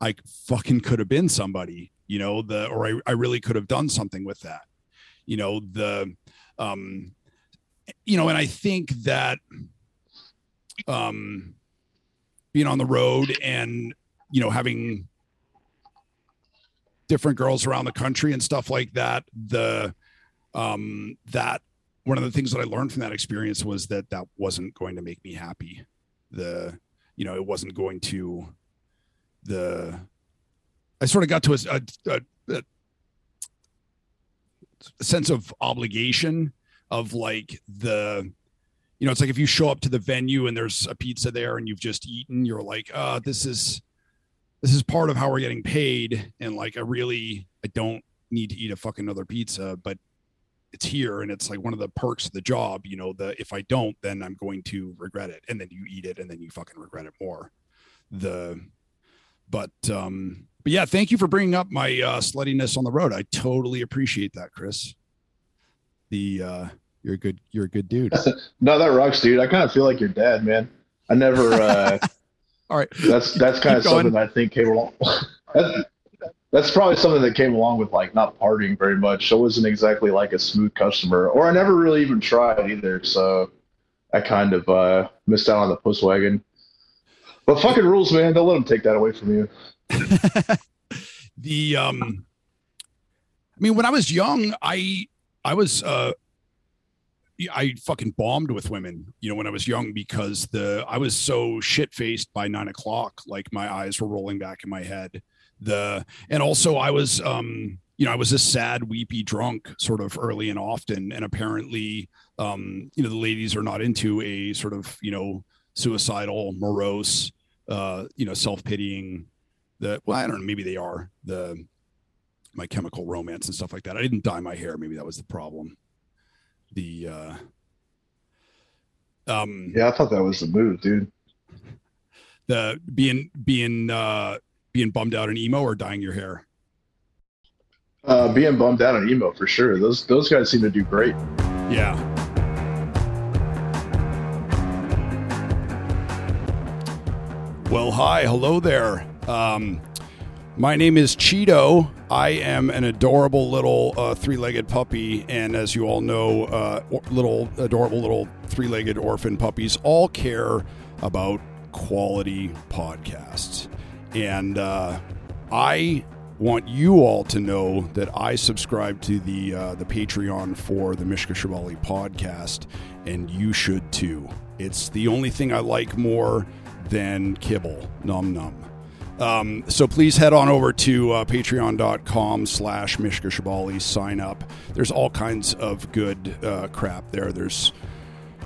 I fucking could have been somebody, you know, the or I, I really could have done something with that. You know, the um you know, and I think that um being on the road and you know having different girls around the country and stuff like that the um that one of the things that i learned from that experience was that that wasn't going to make me happy the you know it wasn't going to the i sort of got to a, a, a, a sense of obligation of like the you know it's like if you show up to the venue and there's a pizza there and you've just eaten you're like uh this is this is part of how we're getting paid. And like i really i don't need to eat a fucking another pizza but it's here and it's like one of the perks of the job you know the if i don't then i'm going to regret it. And then you eat it and then you fucking regret it more. The but um but yeah thank you for bringing up my uh sluttiness on the road. I totally appreciate that Kris. The uh you're a good you're a good dude. No that rocks dude. I kind of feel like your dad man. I never uh all right. that's that's kind of something i think came along that's, that's probably something that came along with like not partying very much. I wasn't exactly like a smooth customer or i never really even tried either. So i kind of uh missed out on the puss wagon but fucking rules, man. Don't let them take that away from you. the um, I mean, when I was young, I I was uh, I fucking bombed with women, you know, when I was young because the I was so shit faced by nine o'clock, like my eyes were rolling back in my head. The and also I was um, you know, I was a sad, weepy drunk sort of early and often, and apparently, um, you know, the ladies are not into a sort of you know suicidal, morose, uh, you know, self pitying. The well, I don't know. Maybe they are the my chemical romance and stuff like that. I didn't dye my hair. Maybe that was the problem. The uh, um, yeah, I thought that was the move, dude. The being being uh, being bummed out and emo or dyeing your hair. Uh, being bummed out and emo for sure. Those those guys seem to do great. Yeah. Well, hi, hello there. Um, my name is Cheeto. I am an adorable little uh, three-legged puppy, and as you all know, uh, little adorable little three-legged orphan puppies all care about quality podcasts, and uh, I want you all to know that I subscribe to the uh, the Patreon for the Mishka Shubaly podcast, and you should too. It's the only thing I like more than kibble. Num num. Um, so please head on over to uh, patreon.com slash Mishka Shubaly, Sign up. There's all kinds of good uh, crap there. There's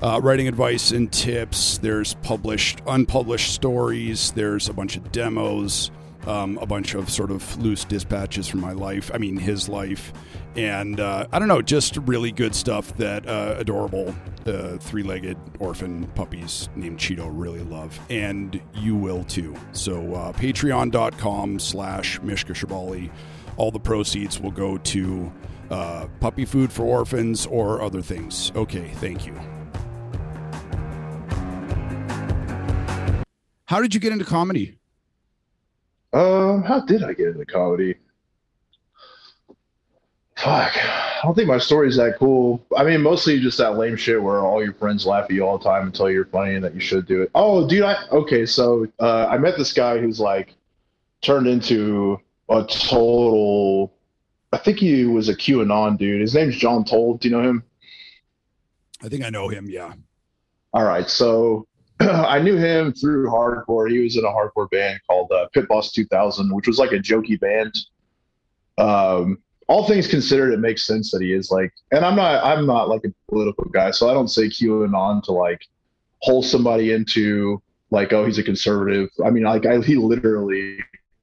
uh, writing advice and tips. There's published, unpublished stories. There's a bunch of demos, um, a bunch of sort of loose dispatches from my life. I mean, his life and uh, I don't know, just really good stuff that uh, adorable uh, three-legged orphan puppies named Cheeto really love, and you will too. So uh, patreon.com slash Mishka Shubaly. All the proceeds will go to uh, puppy food for orphans or other things. Okay, thank you. How did you get into comedy? Um, how did I get into comedy? Fuck. I don't think my story's that cool. I mean, mostly just that lame shit where all your friends laugh at you all the time and tell you you're funny and that you should do it. Oh, dude, I okay. So uh, I met this guy who's like turned into a total. I think he was a QAnon dude. His name's John Toll. Do you know him? I think I know him. Yeah. All right. So I knew him through hardcore. He was in a hardcore band called uh, Pit Boss 2000, which was like a jokey band. Um, all things considered, it makes sense that he is like, and I'm not, I'm not like a political guy, so I don't say QAnon to like hold somebody into like, oh, he's a conservative. I mean, like, I, he literally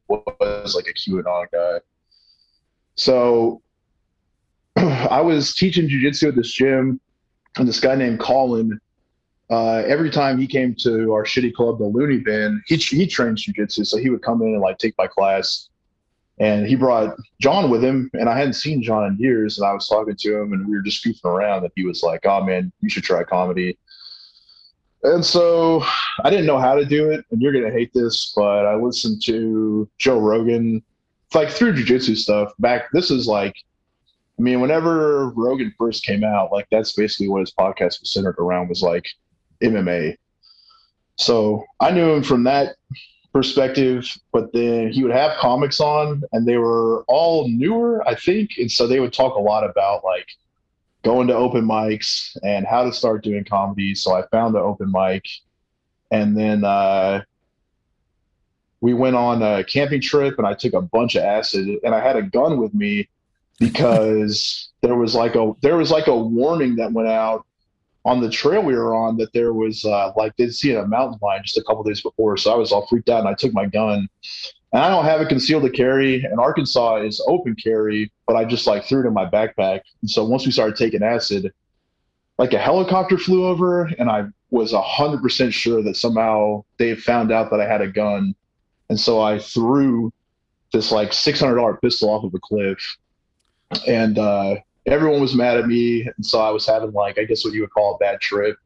was like a QAnon guy. So I was teaching jujitsu at this gym, and this guy named Colin. Uh, every time he came to our shitty club, the Loony Bin, he he trains jujitsu, so he would come in and like take my class and he brought John with him, and I hadn't seen John in years. And I was talking to him, and we were just goofing around. And he was like, "Oh man, you should try comedy." And so I didn't know how to do it, and you're gonna hate this, but I listened to Joe Rogan, like through jujitsu stuff. Back this is like, I mean, whenever Rogan first came out, like that's basically what his podcast was centered around was like MMA. So I knew him from that perspective, but then he would have comics on and they were all newer, I think. And so they would talk a lot about like going to open mics and how to start doing comedy. So I found the open mic and then uh, we went on a camping trip and I took a bunch of acid and I had a gun with me because there was like a there was like a warning that went out on the trail we were on that there was uh, like they'd seen a mountain lion just a couple days before. So I was all freaked out and I took my gun. And I don't have it concealed to carry. And Arkansas is open carry, but I just like threw it in my backpack. And so once we started taking acid, like a helicopter flew over, and I was hundred percent sure that somehow they found out that I had a gun, and so I threw this like six hundred dollar pistol off of a cliff, and uh, everyone was mad at me, and so I was having like I guess what you would call a bad trip,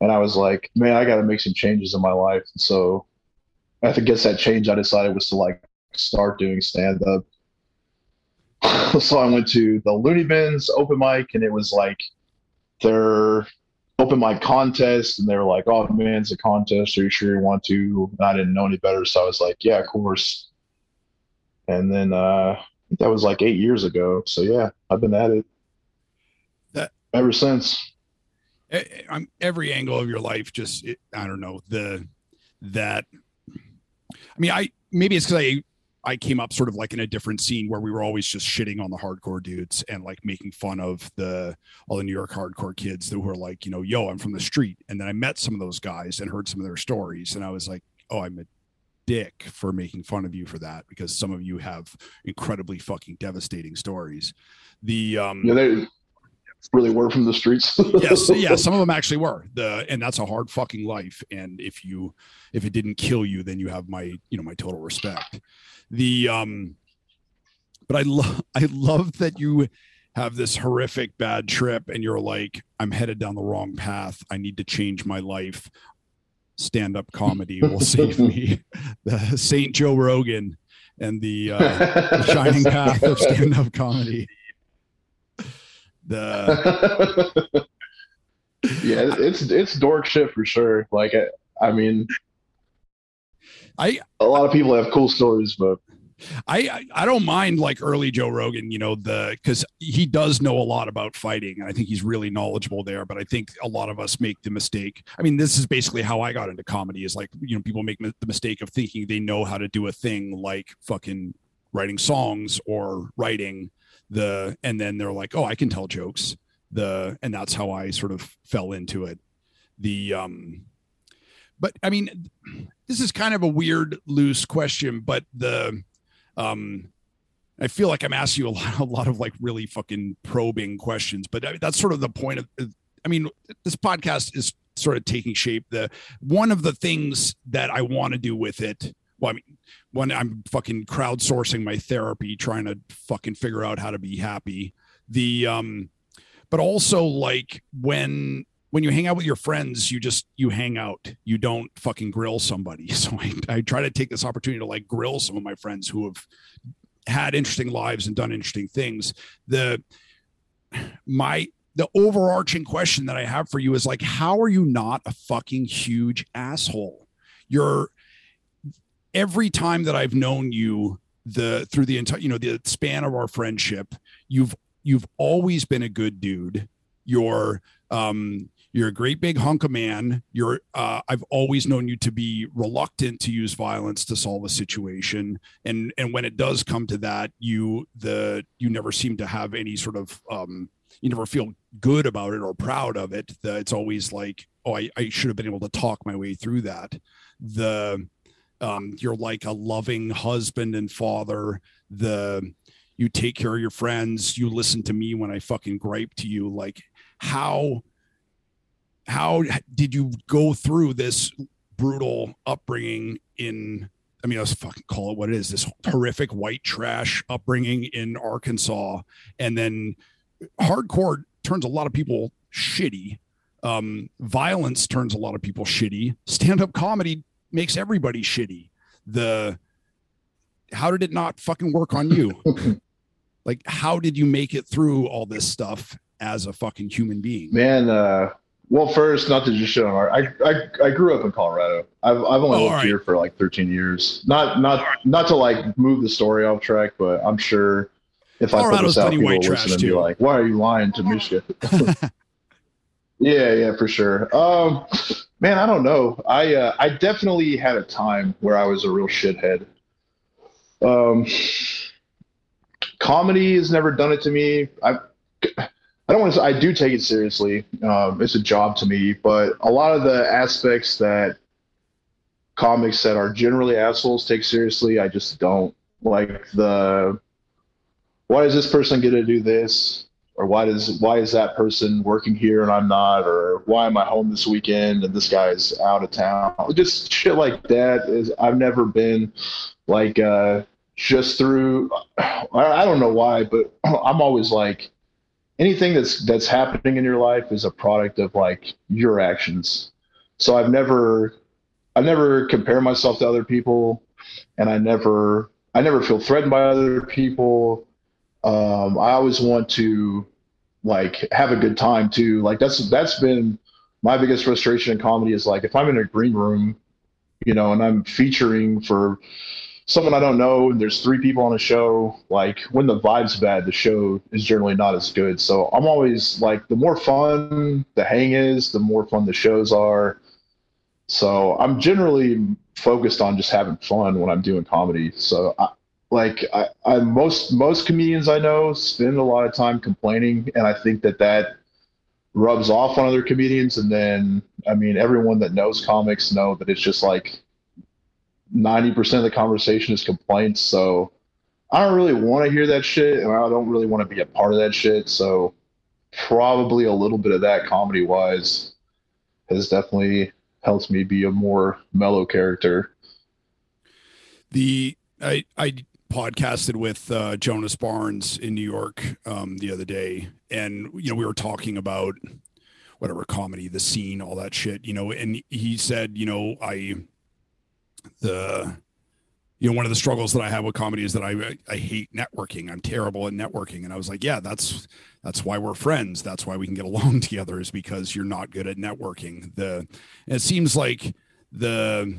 and I was like, man, I got to make some changes in my life, and so I think guess that change I decided was to like start doing stand up. so I went to the Loony Bins open mic, and it was like their open mic contest, and they were like, "Oh man, it's a contest. Are you sure you want to?" And I didn't know any better, so I was like, "Yeah, of course." And then uh, that was like eight years ago. So yeah, I've been at it ever since. I'm every angle of your life. Just it, I don't know the that. I mean, I maybe it's because I I came up sort of like in a different scene where we were always just shitting on the hardcore dudes and like making fun of the all the New York hardcore kids who were like, you know, yo, I'm from the street. And then I met some of those guys and heard some of their stories, and I was like, oh, I'm a dick for making fun of you for that because some of you have incredibly fucking devastating stories. The um Yeah, they really were from the streets. yes yeah some of them actually were. The and that's a hard fucking life. And if you if it didn't kill you then you have my you know my total respect. The um but i love i love that you have this horrific bad trip and you're like i'm headed down the wrong path. I need to change my life. Stand-up comedy will save me. The saint joe rogan and the uh the shining path of stand-up comedy the yeah, it's it's dork shit for sure. Like, I, I mean, I a lot of people have cool stories, but I I- I don't mind like early Joe Rogan, you know, the because he does know a lot about fighting, and I think he's really knowledgeable there. But I think a lot of us make the mistake. I mean, this is basically how I got into comedy. Is like you know people make the mistake of thinking they know how to do a thing like fucking writing songs or writing the, and then they're like, oh, I can tell jokes. The and that's how I sort of fell into it. The um, but I mean, this is kind of a weird, loose question, but the um i feel like i'm asking you a lot, a lot of like really fucking probing questions but I- that's sort of the point of i mean this podcast is sort of taking shape the one of the things that i want to do with it well i mean when i'm fucking crowdsourcing my therapy trying to fucking figure out how to be happy the um but also like when when you hang out with your friends, you just you hang out. You don't fucking grill somebody. So I, I try to take this opportunity to like grill some of my friends who have had interesting lives and done interesting things. The my the overarching question that I have for you is like, how are you not a fucking huge asshole? You're every time that I've known you, the through the entire you know the span of our friendship, you've you've always been a good dude. You're um you're a great big hunk of man. You're uh, I've always known you to be reluctant to use violence to solve a situation, and and when it does come to that, you the you never seem to have any sort of um, you never feel good about it or proud of it. It's always like, oh, I, I should have been able to talk my way through that. The um, you're like a loving husband and father. The you take care of your friends. You listen to me when I fucking gripe to you. Like how how did you go through this brutal upbringing in I mean, let's fucking call it what it is, this horrific white trash upbringing in Arkansas. And then hardcore turns a lot of people shitty. Um, violence turns a lot of people shitty. Stand-up comedy makes everybody shitty. The how did it not fucking work on you? like, how did you make it through all this stuff as a fucking human being? man, uh, well, first, not to just shit on art. I, I I grew up in Colorado. I've I've only Oh, lived all right. here for like 13 years. Not not not to like move the story off track, but I'm sure if I put this out, people will listen and be like, "Why are you lying to Michigan?" yeah, yeah, for sure. Um, man, I don't know. I uh, I definitely had a time where I was a real shithead. Um, comedy has never done it to me. I I don't want to. Say, I do take it seriously. Um, it's a job to me, but a lot of the aspects that comics that are generally assholes take seriously, I just don't like the. Why does this person get to do this? Or why does why is that person working here and I'm not, or why am I home this weekend and this guy's out of town? Just shit like that is I've never been like uh, just through. I don't know why, but I'm always like anything that's that's happening in your life is a product of like your actions. So I've never I never compare myself to other people, and I never I never feel threatened by other people. Um, I always want to like have a good time too. Like that's that's been my biggest frustration in comedy is like if I'm in a green room, you know, and I'm featuring for someone I don't know, and there's three people on a show, like when the vibe's bad, the show is generally not as good. So I'm always like, the more fun the hang is, the more fun the shows are. So I'm generally focused on just having fun when I'm doing comedy. So I, like I, I most most comedians I know spend a lot of time complaining, and I think that that rubs off on other comedians. And then I mean, everyone that knows comics know that it's just like ninety percent of the conversation is complaints. So I don't really want to hear that shit, and I don't really want to be a part of that shit. So probably a little bit of that comedy wise has definitely helps me be a more mellow character. The I I podcasted with uh, Jonas Barnes in New York um, the other day, and you know we were talking about whatever comedy, the scene, all that shit, you know. And he said, you know, I the you know one of the struggles that I have with comedy is that I I hate networking. I'm terrible at networking, and I was like, yeah, that's that's why we're friends. That's why we can get along together is because you're not good at networking. The it seems like the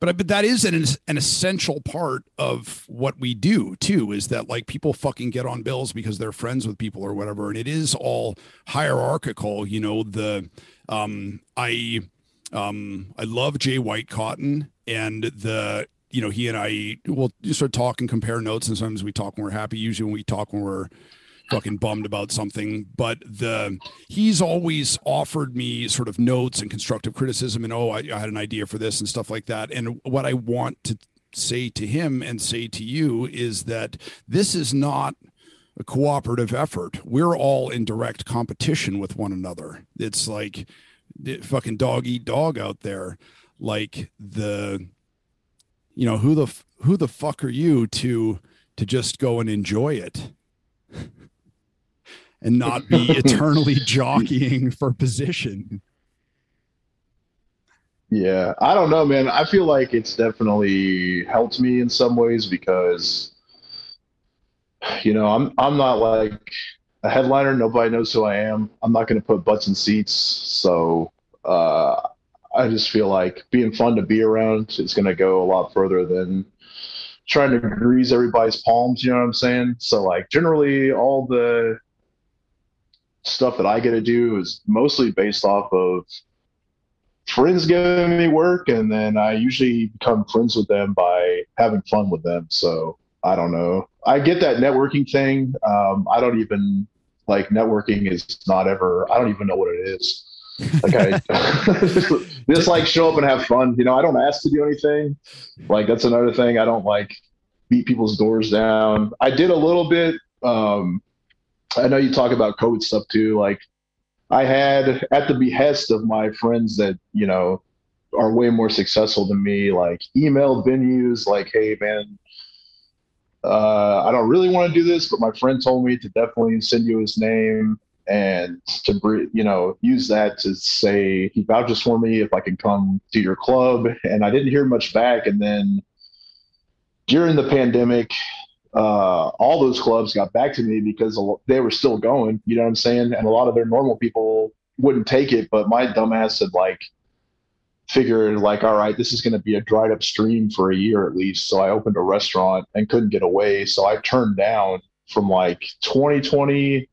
but but that is an an essential part of what we do too is that like people fucking get on bills because they're friends with people or whatever. And it is all hierarchical you know the um i um i love Jay Whitecotton and the you know he and i will just sort of talk and compare notes. And sometimes we talk when we're happy. Usually when we talk when we're fucking bummed about something but the he's always offered me sort of notes and constructive criticism and oh I, I, had an idea for this and stuff like that. And what i want to say to him and say to you is that this is not a cooperative effort. We're all in direct competition with one another. It's like fucking dog eat dog out there. Like the you know who the who the fuck are you to to just go and enjoy it and not be eternally jockeying for position. Yeah, I don't know, man. I feel like it's definitely helped me in some ways because you know, I'm I'm not like a headliner, nobody knows who I am. I'm not going to put butts in seats, so uh I just feel like being fun to be around is going to go a lot further than trying to grease everybody's palms. You know what I'm saying? So like generally all the stuff that I get to do is mostly based off of friends giving me work, and then I usually become friends with them by having fun with them. So I don't know. I get that networking thing. Um, I don't even like networking is not ever. I don't even know what it is. Like I just like show up and have fun. You know, I don't ask to do anything. Like that's another thing. I don't like beat people's doors down. I did a little bit um, I know you talk about COVID stuff too. Like I had at the behest of my friends that, you know, are way more successful than me, like emailed venues like, hey man, uh, I don't really want to do this, but my friend told me to definitely send you his name and to you know use that to say he vouches for me if I can come to your club. And I didn't hear much back. And then during the pandemic, uh, all those clubs got back to me because they were still going. You know what I'm saying? And a lot of their normal people wouldn't take it, but my dumbass had like figured like, all right, this is going to be a dried up stream for a year at least. So I opened a restaurant and couldn't get away. So I turned down from like 2020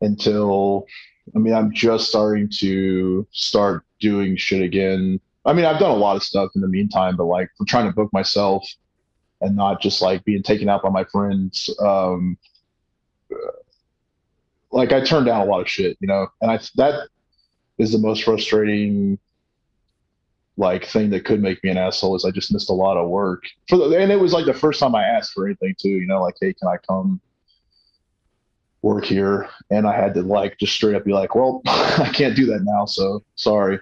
until I mean, I'm just starting to start doing shit again. I mean, I've done a lot of stuff in the meantime, but like I'm trying to book myself and not just like being taken out by my friends. Um, like I turned down a lot of shit, you know, and I that is the most frustrating like thing that could make me an asshole is I just missed a lot of work for the, and it was like the first time I asked for anything too, you know, like hey, can I come work here, and I had to like just straight up be like, well, I can't do that now, so sorry.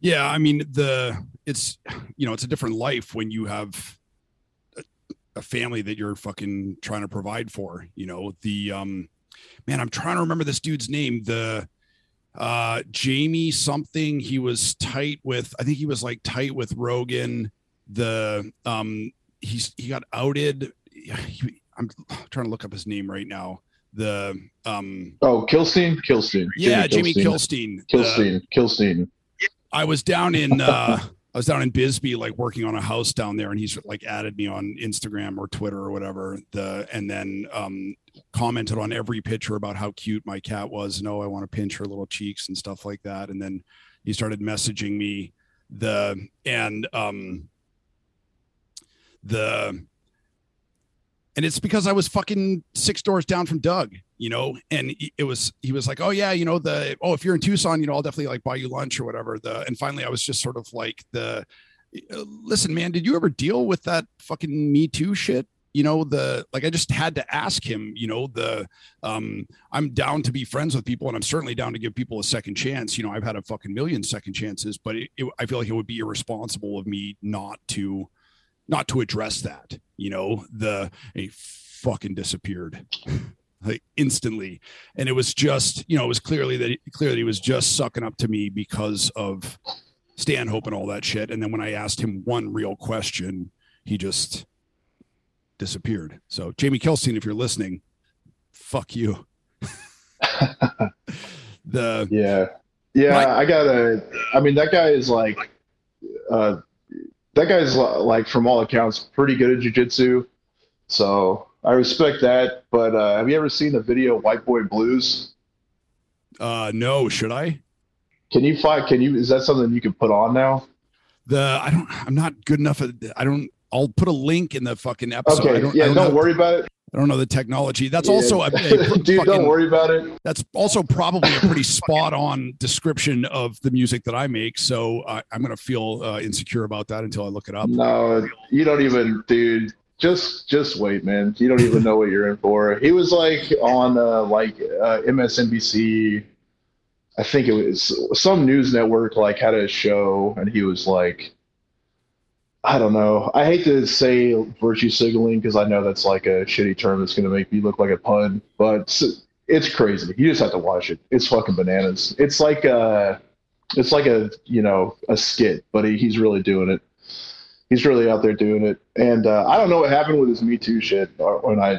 Yeah, I mean the it's you know it's a different life when you have a, family that you're fucking trying to provide for. You know the um man, I'm trying to remember this dude's name. The uh Jamie something. He was tight with. I think he was like tight with Rogan. The um he's he got outed. He, I'm trying to look up his name right now. The um oh Kilstein Kilstein yeah Jamie Kilstein Kilstein Kilstein. I was down in uh I was down in Bisbee, like working on a house down there, and he's like added me on Instagram or Twitter or whatever. The and then um, commented on every picture about how cute my cat was, and oh, I want to pinch her little cheeks and stuff like that. And then he started messaging me the and um the and it's because I was fucking six doors down from Doug, you know, and it was he was like, oh yeah, you know the oh if you're in Tucson, you know I'll definitely like buy you lunch or whatever. The and finally I was just sort of like the listen, man, did you ever deal with that fucking Me Too shit? You know the like I just had to ask him. You know the um I'm down to be friends with people and I'm certainly down to give people a second chance. You know I've had a fucking million second chances, but it, it, I feel like it would be irresponsible of me not to not to address that. You know the he fucking disappeared like instantly. And it was just you know it was clearly that he, clearly he was just sucking up to me because of stanhope and all that shit. And then when i asked him one real question he just disappeared. So jamie kilstein if you're listening fuck you. The yeah. Yeah my, i gotta i mean that guy is like uh that guy's like from all accounts pretty good at jiu-jitsu so I respect that, but uh, have you ever seen the video "White Boy Blues"? Uh, no. Should I? Can you find? Can you? Is that something you can put on now? The I don't. I'm not good enough. At, I don't. I'll put a link in the fucking episode. Okay. Don't, yeah. Don't, don't worry about it. I don't know the technology. That's yeah. also a, a dude. fucking, don't worry about it. That's also probably a pretty spot on description of the music that I make. So uh, I'm gonna feel uh, insecure about that until I look it up. No, you don't even, dude just just wait, man. You don't even know what you're in for. He was like on uh, like uh, MSNBC. I think it was some news network like had a show, and he was like, I don't know. I hate to say virtue signaling because I know that's like a shitty term that's going to make me look like a pun, but it's crazy. You just have to watch it. It's fucking bananas. It's like a, uh, it's like a you know a skit, but he, he's really doing it he's really out there doing it. And uh, I don't know what happened with his Me Too shit. When I,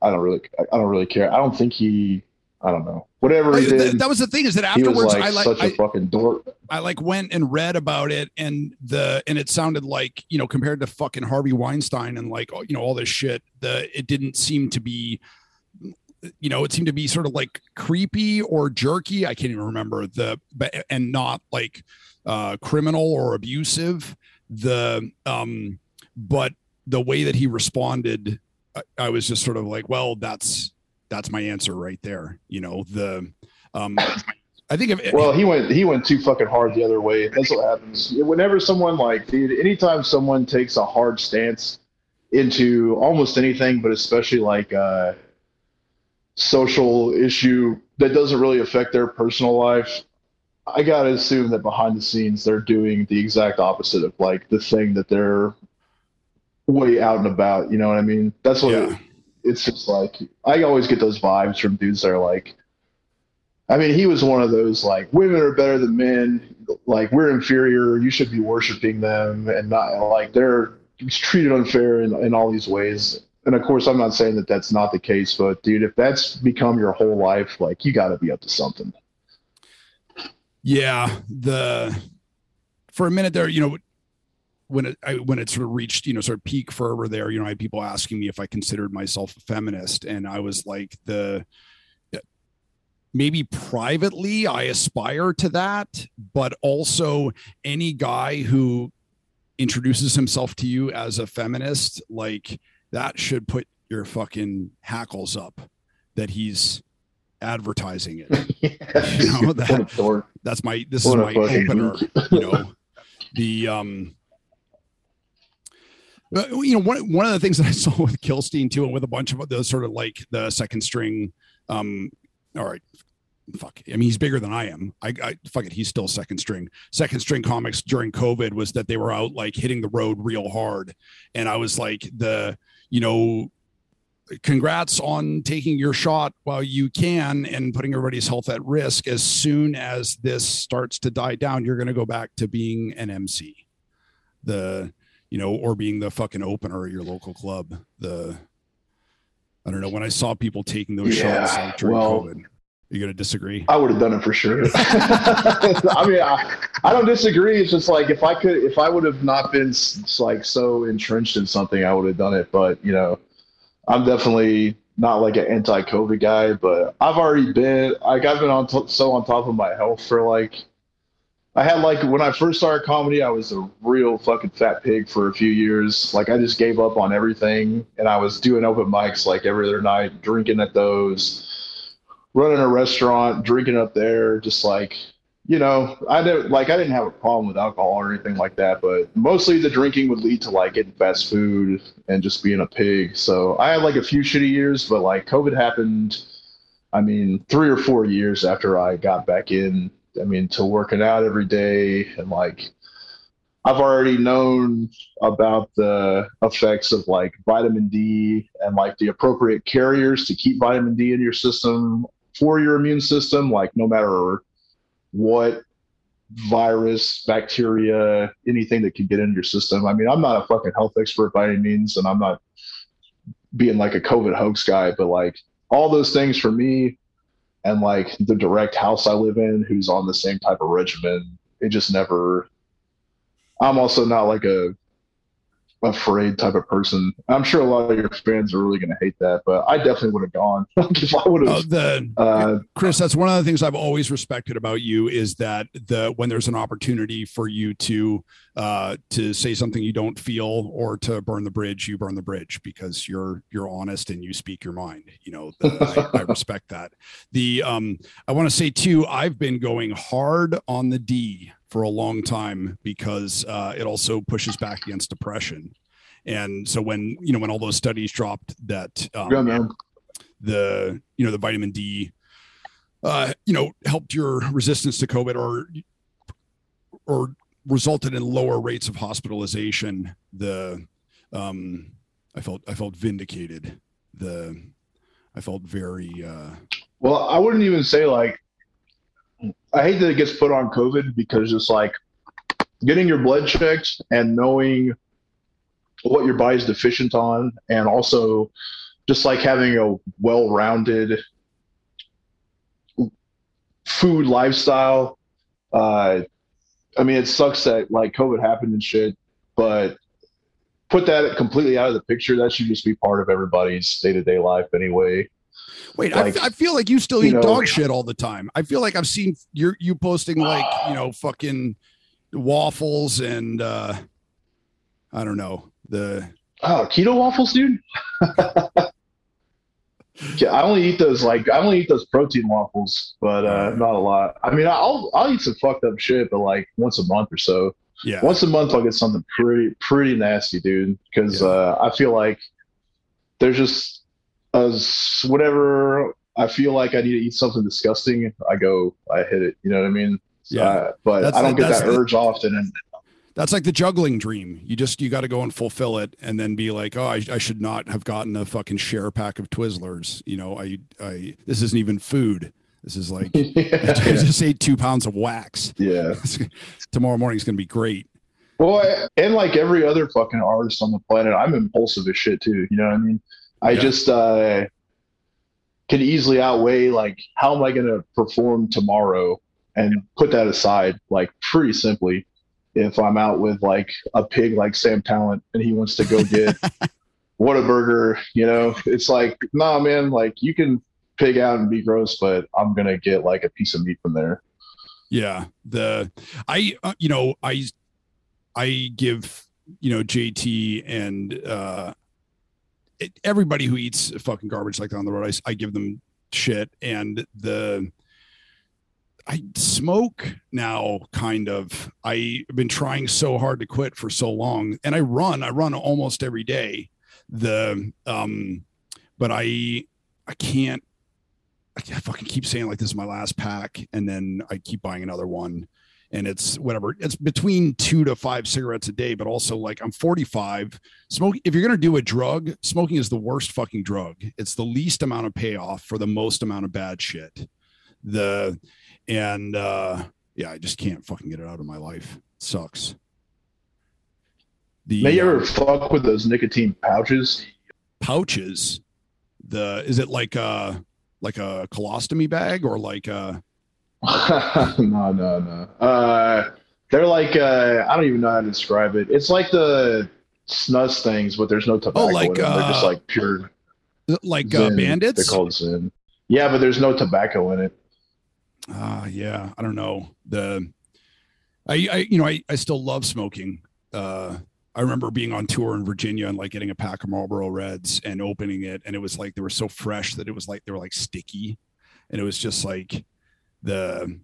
I don't really, I don't really care. I don't think he, I don't know, whatever he did. That was the thing is that afterwards, like I like such a fucking dork. I like went and read about it, and the and it sounded like you know compared to fucking Harvey Weinstein and like you know all this shit, the it didn't seem to be you know, it seemed to be sort of like creepy or jerky. I can't even remember the, but and not like uh, criminal or abusive the um but the way that he responded I, I, was just sort of like well that's that's my answer right there you know the um i think if well he went he went too fucking hard the other way that's what happens whenever someone like dude anytime someone takes a hard stance into almost anything but especially like uh social issue that doesn't really affect their personal life I gotta assume that behind the scenes they're doing the exact opposite of like the thing that they're way out and about. You know what I mean? That's what yeah. it, it's just like. I always get those vibes from dudes that are like. I mean, he was one of those like women are better than men. Like we're inferior. You should be worshiping them and not like they're treated unfair in, in all these ways. And of course, I'm not saying that that's not the case, but dude, if that's become your whole life, like you got to be up to something. Yeah, the for a minute there, you know, when it I, when it sort of reached you know sort of peak fervor there, you know, I had people asking me if I considered myself a feminist, and I was like the maybe privately I aspire to that, but also any guy who introduces himself to you as a feminist, like that should put your fucking hackles up that he's advertising it. you know, that, that's my this what is my opener. you know, the um you know one one of the things that I saw with Kilstein too, and with a bunch of those sort of like the second string um, all right, fuck. I mean, he's bigger than I am. I, I fuck it. He's still second string. Second string comics during COVID was that they were out like hitting the road real hard, and I was like the you know congrats on taking your shot while you can and putting everybody's health at risk. As soon as this starts to die down, you're going to go back to being an MC, the you know, or being the fucking opener at your local club. The I don't know when I saw people taking those Yeah, shots like during well- COVID. Are you going to disagree? I would have done it for sure. I mean, I, I don't disagree. It's just like if I could, if I would have not been like so entrenched in something, I would have done it. But you know, I'm definitely not like an anti-COVID guy. But I've already been like I've been on t- so on top of my health for like. I had like when I first started comedy, I was a real fucking fat pig for a few years. Like I just gave up on everything, and I was doing open mics like every other night, drinking at those running a restaurant, drinking up there, just like you know, I didn't like I didn't have a problem with alcohol or anything like that, but mostly the drinking would lead to like getting fast food and just being a pig. So I had like a few shitty years, but like COVID happened. I mean, three or four years after I got back in. I mean, to working out every day and like I've already known about the effects of like vitamin D and like the appropriate carriers to keep vitamin D in your system for your immune system, like no matter what virus, bacteria, anything that can get into your system. I mean, I'm not a fucking health expert by any means, and I'm not being like a COVID hoax guy, but like all those things for me and like the direct house I live in who's on the same type of regimen, it just never I'm also not like a afraid type of person. I'm sure a lot of your fans are really going to hate that, but I definitely would have gone if I would Oh, have. the Uh, Kris, that's one of the things I've always respected about you is that the when there's an opportunity for you to uh to say something you don't feel or to burn the bridge, you burn the bridge because you're you're honest and you speak your mind. You know, the, I, I respect that. The um I want to say too, I've been going hard on the D for a long time because uh it also pushes back against depression. And so when you know when all those studies dropped that um, yeah, the you know the vitamin D uh you know helped your resistance to covid or or resulted in lower rates of hospitalization the um I felt I felt vindicated the I felt very uh Well, I wouldn't even say like I hate that it gets put on COVID because it's like getting your blood checked and knowing what your body's deficient on, and also just like having a well-rounded food lifestyle. Uh, I mean, it sucks that like COVID happened and shit, but put that completely out of the picture. That should just be part of everybody's day-to-day life anyway. Wait Like, I, I feel like you still you eat know- dog shit all the time I feel like I've seen you you posting like you know fucking waffles and uh I don't know the Oh, keto waffles, dude. Yeah, I only eat those like I only eat those protein waffles, but uh, not a lot. I mean, I'll I'll eat some fucked up shit, but like once a month or so. yeah Once a month, I'll get something pretty pretty nasty, dude. Because Yeah. uh, I feel like there's just as whatever I feel like I need to eat something disgusting, I go, I hit it. You know what I mean? Yeah. Uh, but That's I don't the- get that the- urge often. And That's like the juggling dream. You just you got to go and fulfill it, and then be like, oh, I, I should not have gotten a fucking share pack of Twizzlers. You know, I I this isn't even food. This is like I just ate two pounds of wax. yeah. Tomorrow morning's gonna be great. Well, and like every other fucking artist on the planet, I'm impulsive as shit too. You know what I mean? I Yeah. just uh, can easily outweigh like how am I going to perform tomorrow and put that aside, like pretty simply. If I'm out with like a pig like Sam Tallent and he wants to go get Whataburger, you know, it's like, nah, man, like you can pig out and be gross, but I'm gonna get like a piece of meat from there. Yeah, the I uh, you know I I give you know JT and uh everybody who eats fucking garbage like that on the road. I give them shit and the I smoke now kind of. I've been trying so hard to quit for so long and I run. I run almost every day. The um but I I can't I fucking keep saying like this is my last pack, and then I keep buying another one, and it's whatever. It's between two to five cigarettes a day, but also like I'm 45. Smoke. If you're gonna do a drug, smoking is the worst fucking drug. It's the least amount of payoff for the most amount of bad shit. The and uh yeah, I just can't fucking get it out of my life. It sucks. The May you uh, ever fuck with those nicotine pouches? pouches the is it like a like a colostomy bag or like a no, no, no. Uh, they're like uh, I don't even know how to describe it. It's like the snus things, but there's no tobacco. Oh, like, in them. They're just uh, like pure like uh, bandits They're called Zyn. Yeah, but there's no tobacco in it. Ah, yeah, I don't know. The I, I you know, I, I still love smoking. Uh I remember being on tour in Virginia and like getting a pack of Marlboro Reds and opening it, and it was like they were so fresh that it was like they were like sticky, and it was just like the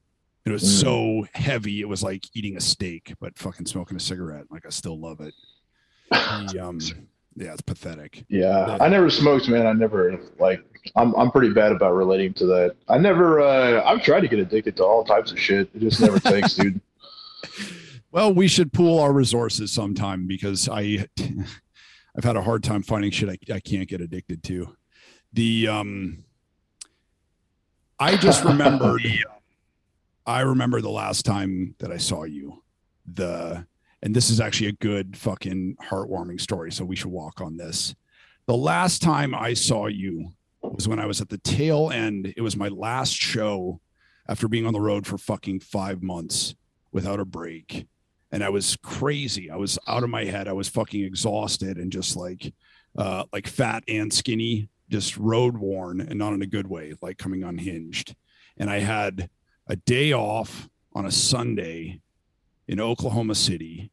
it was Mm. so heavy. It was like eating a steak, but fucking smoking a cigarette. Like I still love it. The, um, yeah, it's pathetic. Yeah, I never smoked, man. I never like. I'm I'm pretty bad about relating to that. I never. uh I've tried to get addicted to all types of shit. It just never takes, dude. Well, we should pool our resources sometime because I I've had a hard time finding shit I, I can't get addicted to. The um I just remembered I remember the last time that I saw you. The and this is actually a good fucking heartwarming story, so we should walk on this. The last time I saw you was when I was at the tail end. It was my last show after being on the road for fucking 5 months without a break and I was crazy. I was out of my head. I was fucking exhausted and just like uh like fat and skinny, just road worn and not in a good way, like coming unhinged. And I had a day off on a Sunday in Oklahoma City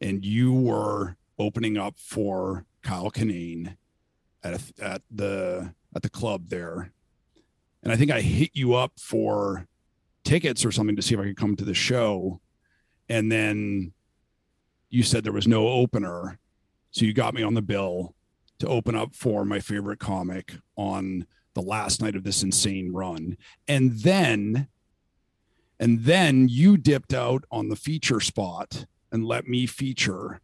and you were opening up for Kyle Kinane at a, at the at the club there. And I think I hit you up for tickets or something to see if I could come to the show and then you said there was no opener so you got me on the bill to open up for my favorite comic on the last night of this insane run. And then and then you dipped out on the feature spot and let me feature.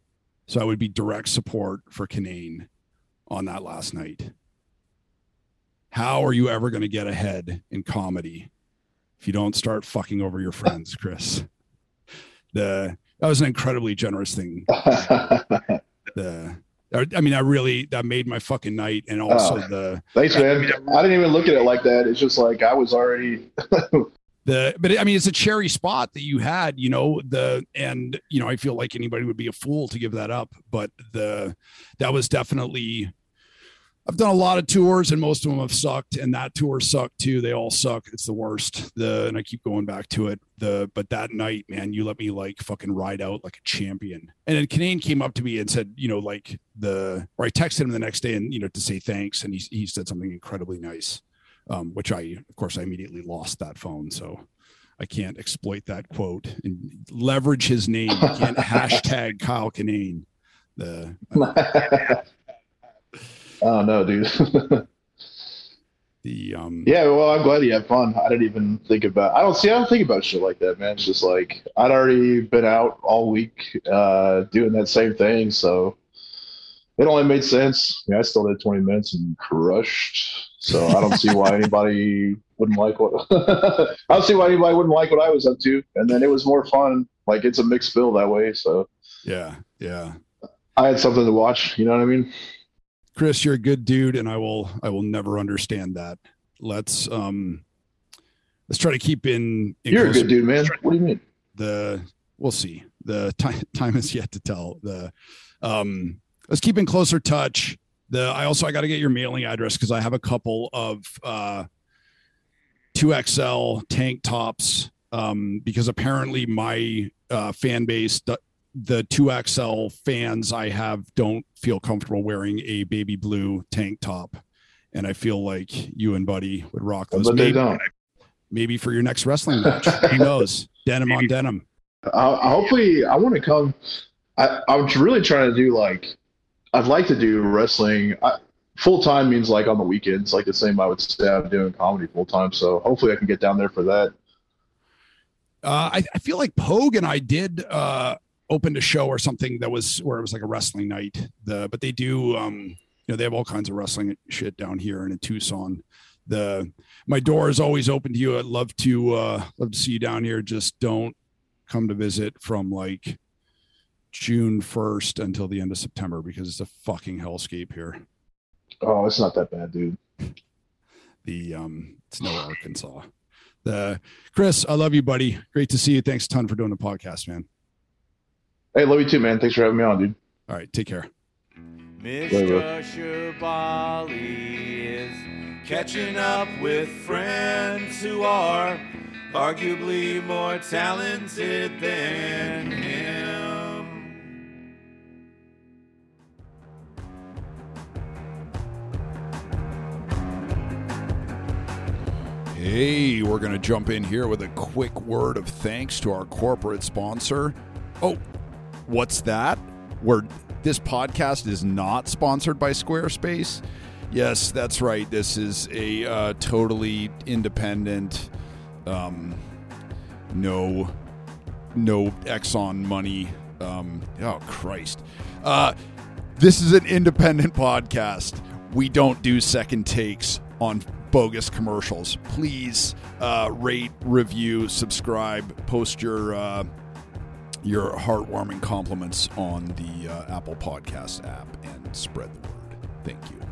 So i would be direct support for Kinane on that last night. How are you ever going to get ahead in comedy if you don't start fucking over your friends Kris? The that was an incredibly generous thing. The I mean, I really that made my fucking night, and ah, also Oh. the Thanks, man. I didn't even look at it like that. It's just like I was already. the but I mean, it's a cherry spot that you had, you know the and you know I feel like anybody would be a fool to give that up, but the that was definitely. I've done a lot of tours and most of them have sucked, and that tour sucked too. They all suck. It's the worst. The and I keep going back to it. The but that night, man, you let me like fucking ride out like a champion. And then Kinane came up to me and said, you know, like the or I texted him the next day and you know to say thanks, and he he said something incredibly nice, um, which I of course I immediately lost that phone, so I can't exploit that quote and leverage his name. You can't hashtag Kyle Kinane. The oh no, dude. the um yeah, well, I'm glad you had fun. I didn't even think about. I don't see. I don't think about shit like that, man. It's just like I'd already been out all week uh, doing that same thing, so it only made sense. Yeah, I still did 20 minutes and crushed. So I don't see why anybody wouldn't like what. I don't see why anybody wouldn't like what I was up to. And then it was more fun. Like it's a mixed bill that way. So yeah yeah I had something to watch. You know what I mean? Kris, you're a good dude, and I will I will never understand that. Let's um let's try to keep in, in You're a good dude, man. What do you mean? the we'll see the time time is yet to tell the um let's keep in closer touch the i also i got to get your mailing address because i have a couple of uh 2xl tank tops um because apparently my uh fan base the, the 2xl fans i have don't feel comfortable wearing a baby blue tank top and i feel like you and buddy would rock those But they maybe, don't. maybe for your next wrestling match who knows denim on denim I, I hopefully, I want to come. I, I'm really trying to do like, I'd like to do wrestling. I, full time means like on the weekends, like the same I would say I'm doing comedy full time. So hopefully I can get down there for that. Uh, I, I feel like Pogue and I did uh, opened a show or something that was where it was like a wrestling night. The but they do um, you know they have all kinds of wrestling shit down here and in Tucson. The my door is always open to you. I'd love to uh, love to see you down here. Just don't come to visit from like June first until the end of September because it's a fucking hellscape here. Oh, it's not that bad, dude. The um, it's no Arkansas. The Kris, I love you, buddy. Great to see you. Thanks a ton for doing the podcast, man. Hey, love you too, man. Thanks for having me on, dude. All right, take care. Mr. Shubaly is catching up with friends who are arguably more talented than him. Hey, we're going to jump in here with a quick word of thanks to our corporate sponsor. Oh, what's that? Where this podcast is not sponsored by Squarespace? Yes, that's right. This is a uh, totally independent, um, no, no Exxon money. Um, oh Christ! Uh, this is an independent podcast. We don't do second takes on bogus commercials. Please uh, rate, review, subscribe, post your uh, your heartwarming compliments on the uh, Apple Podcast app and spread the word. Thank you.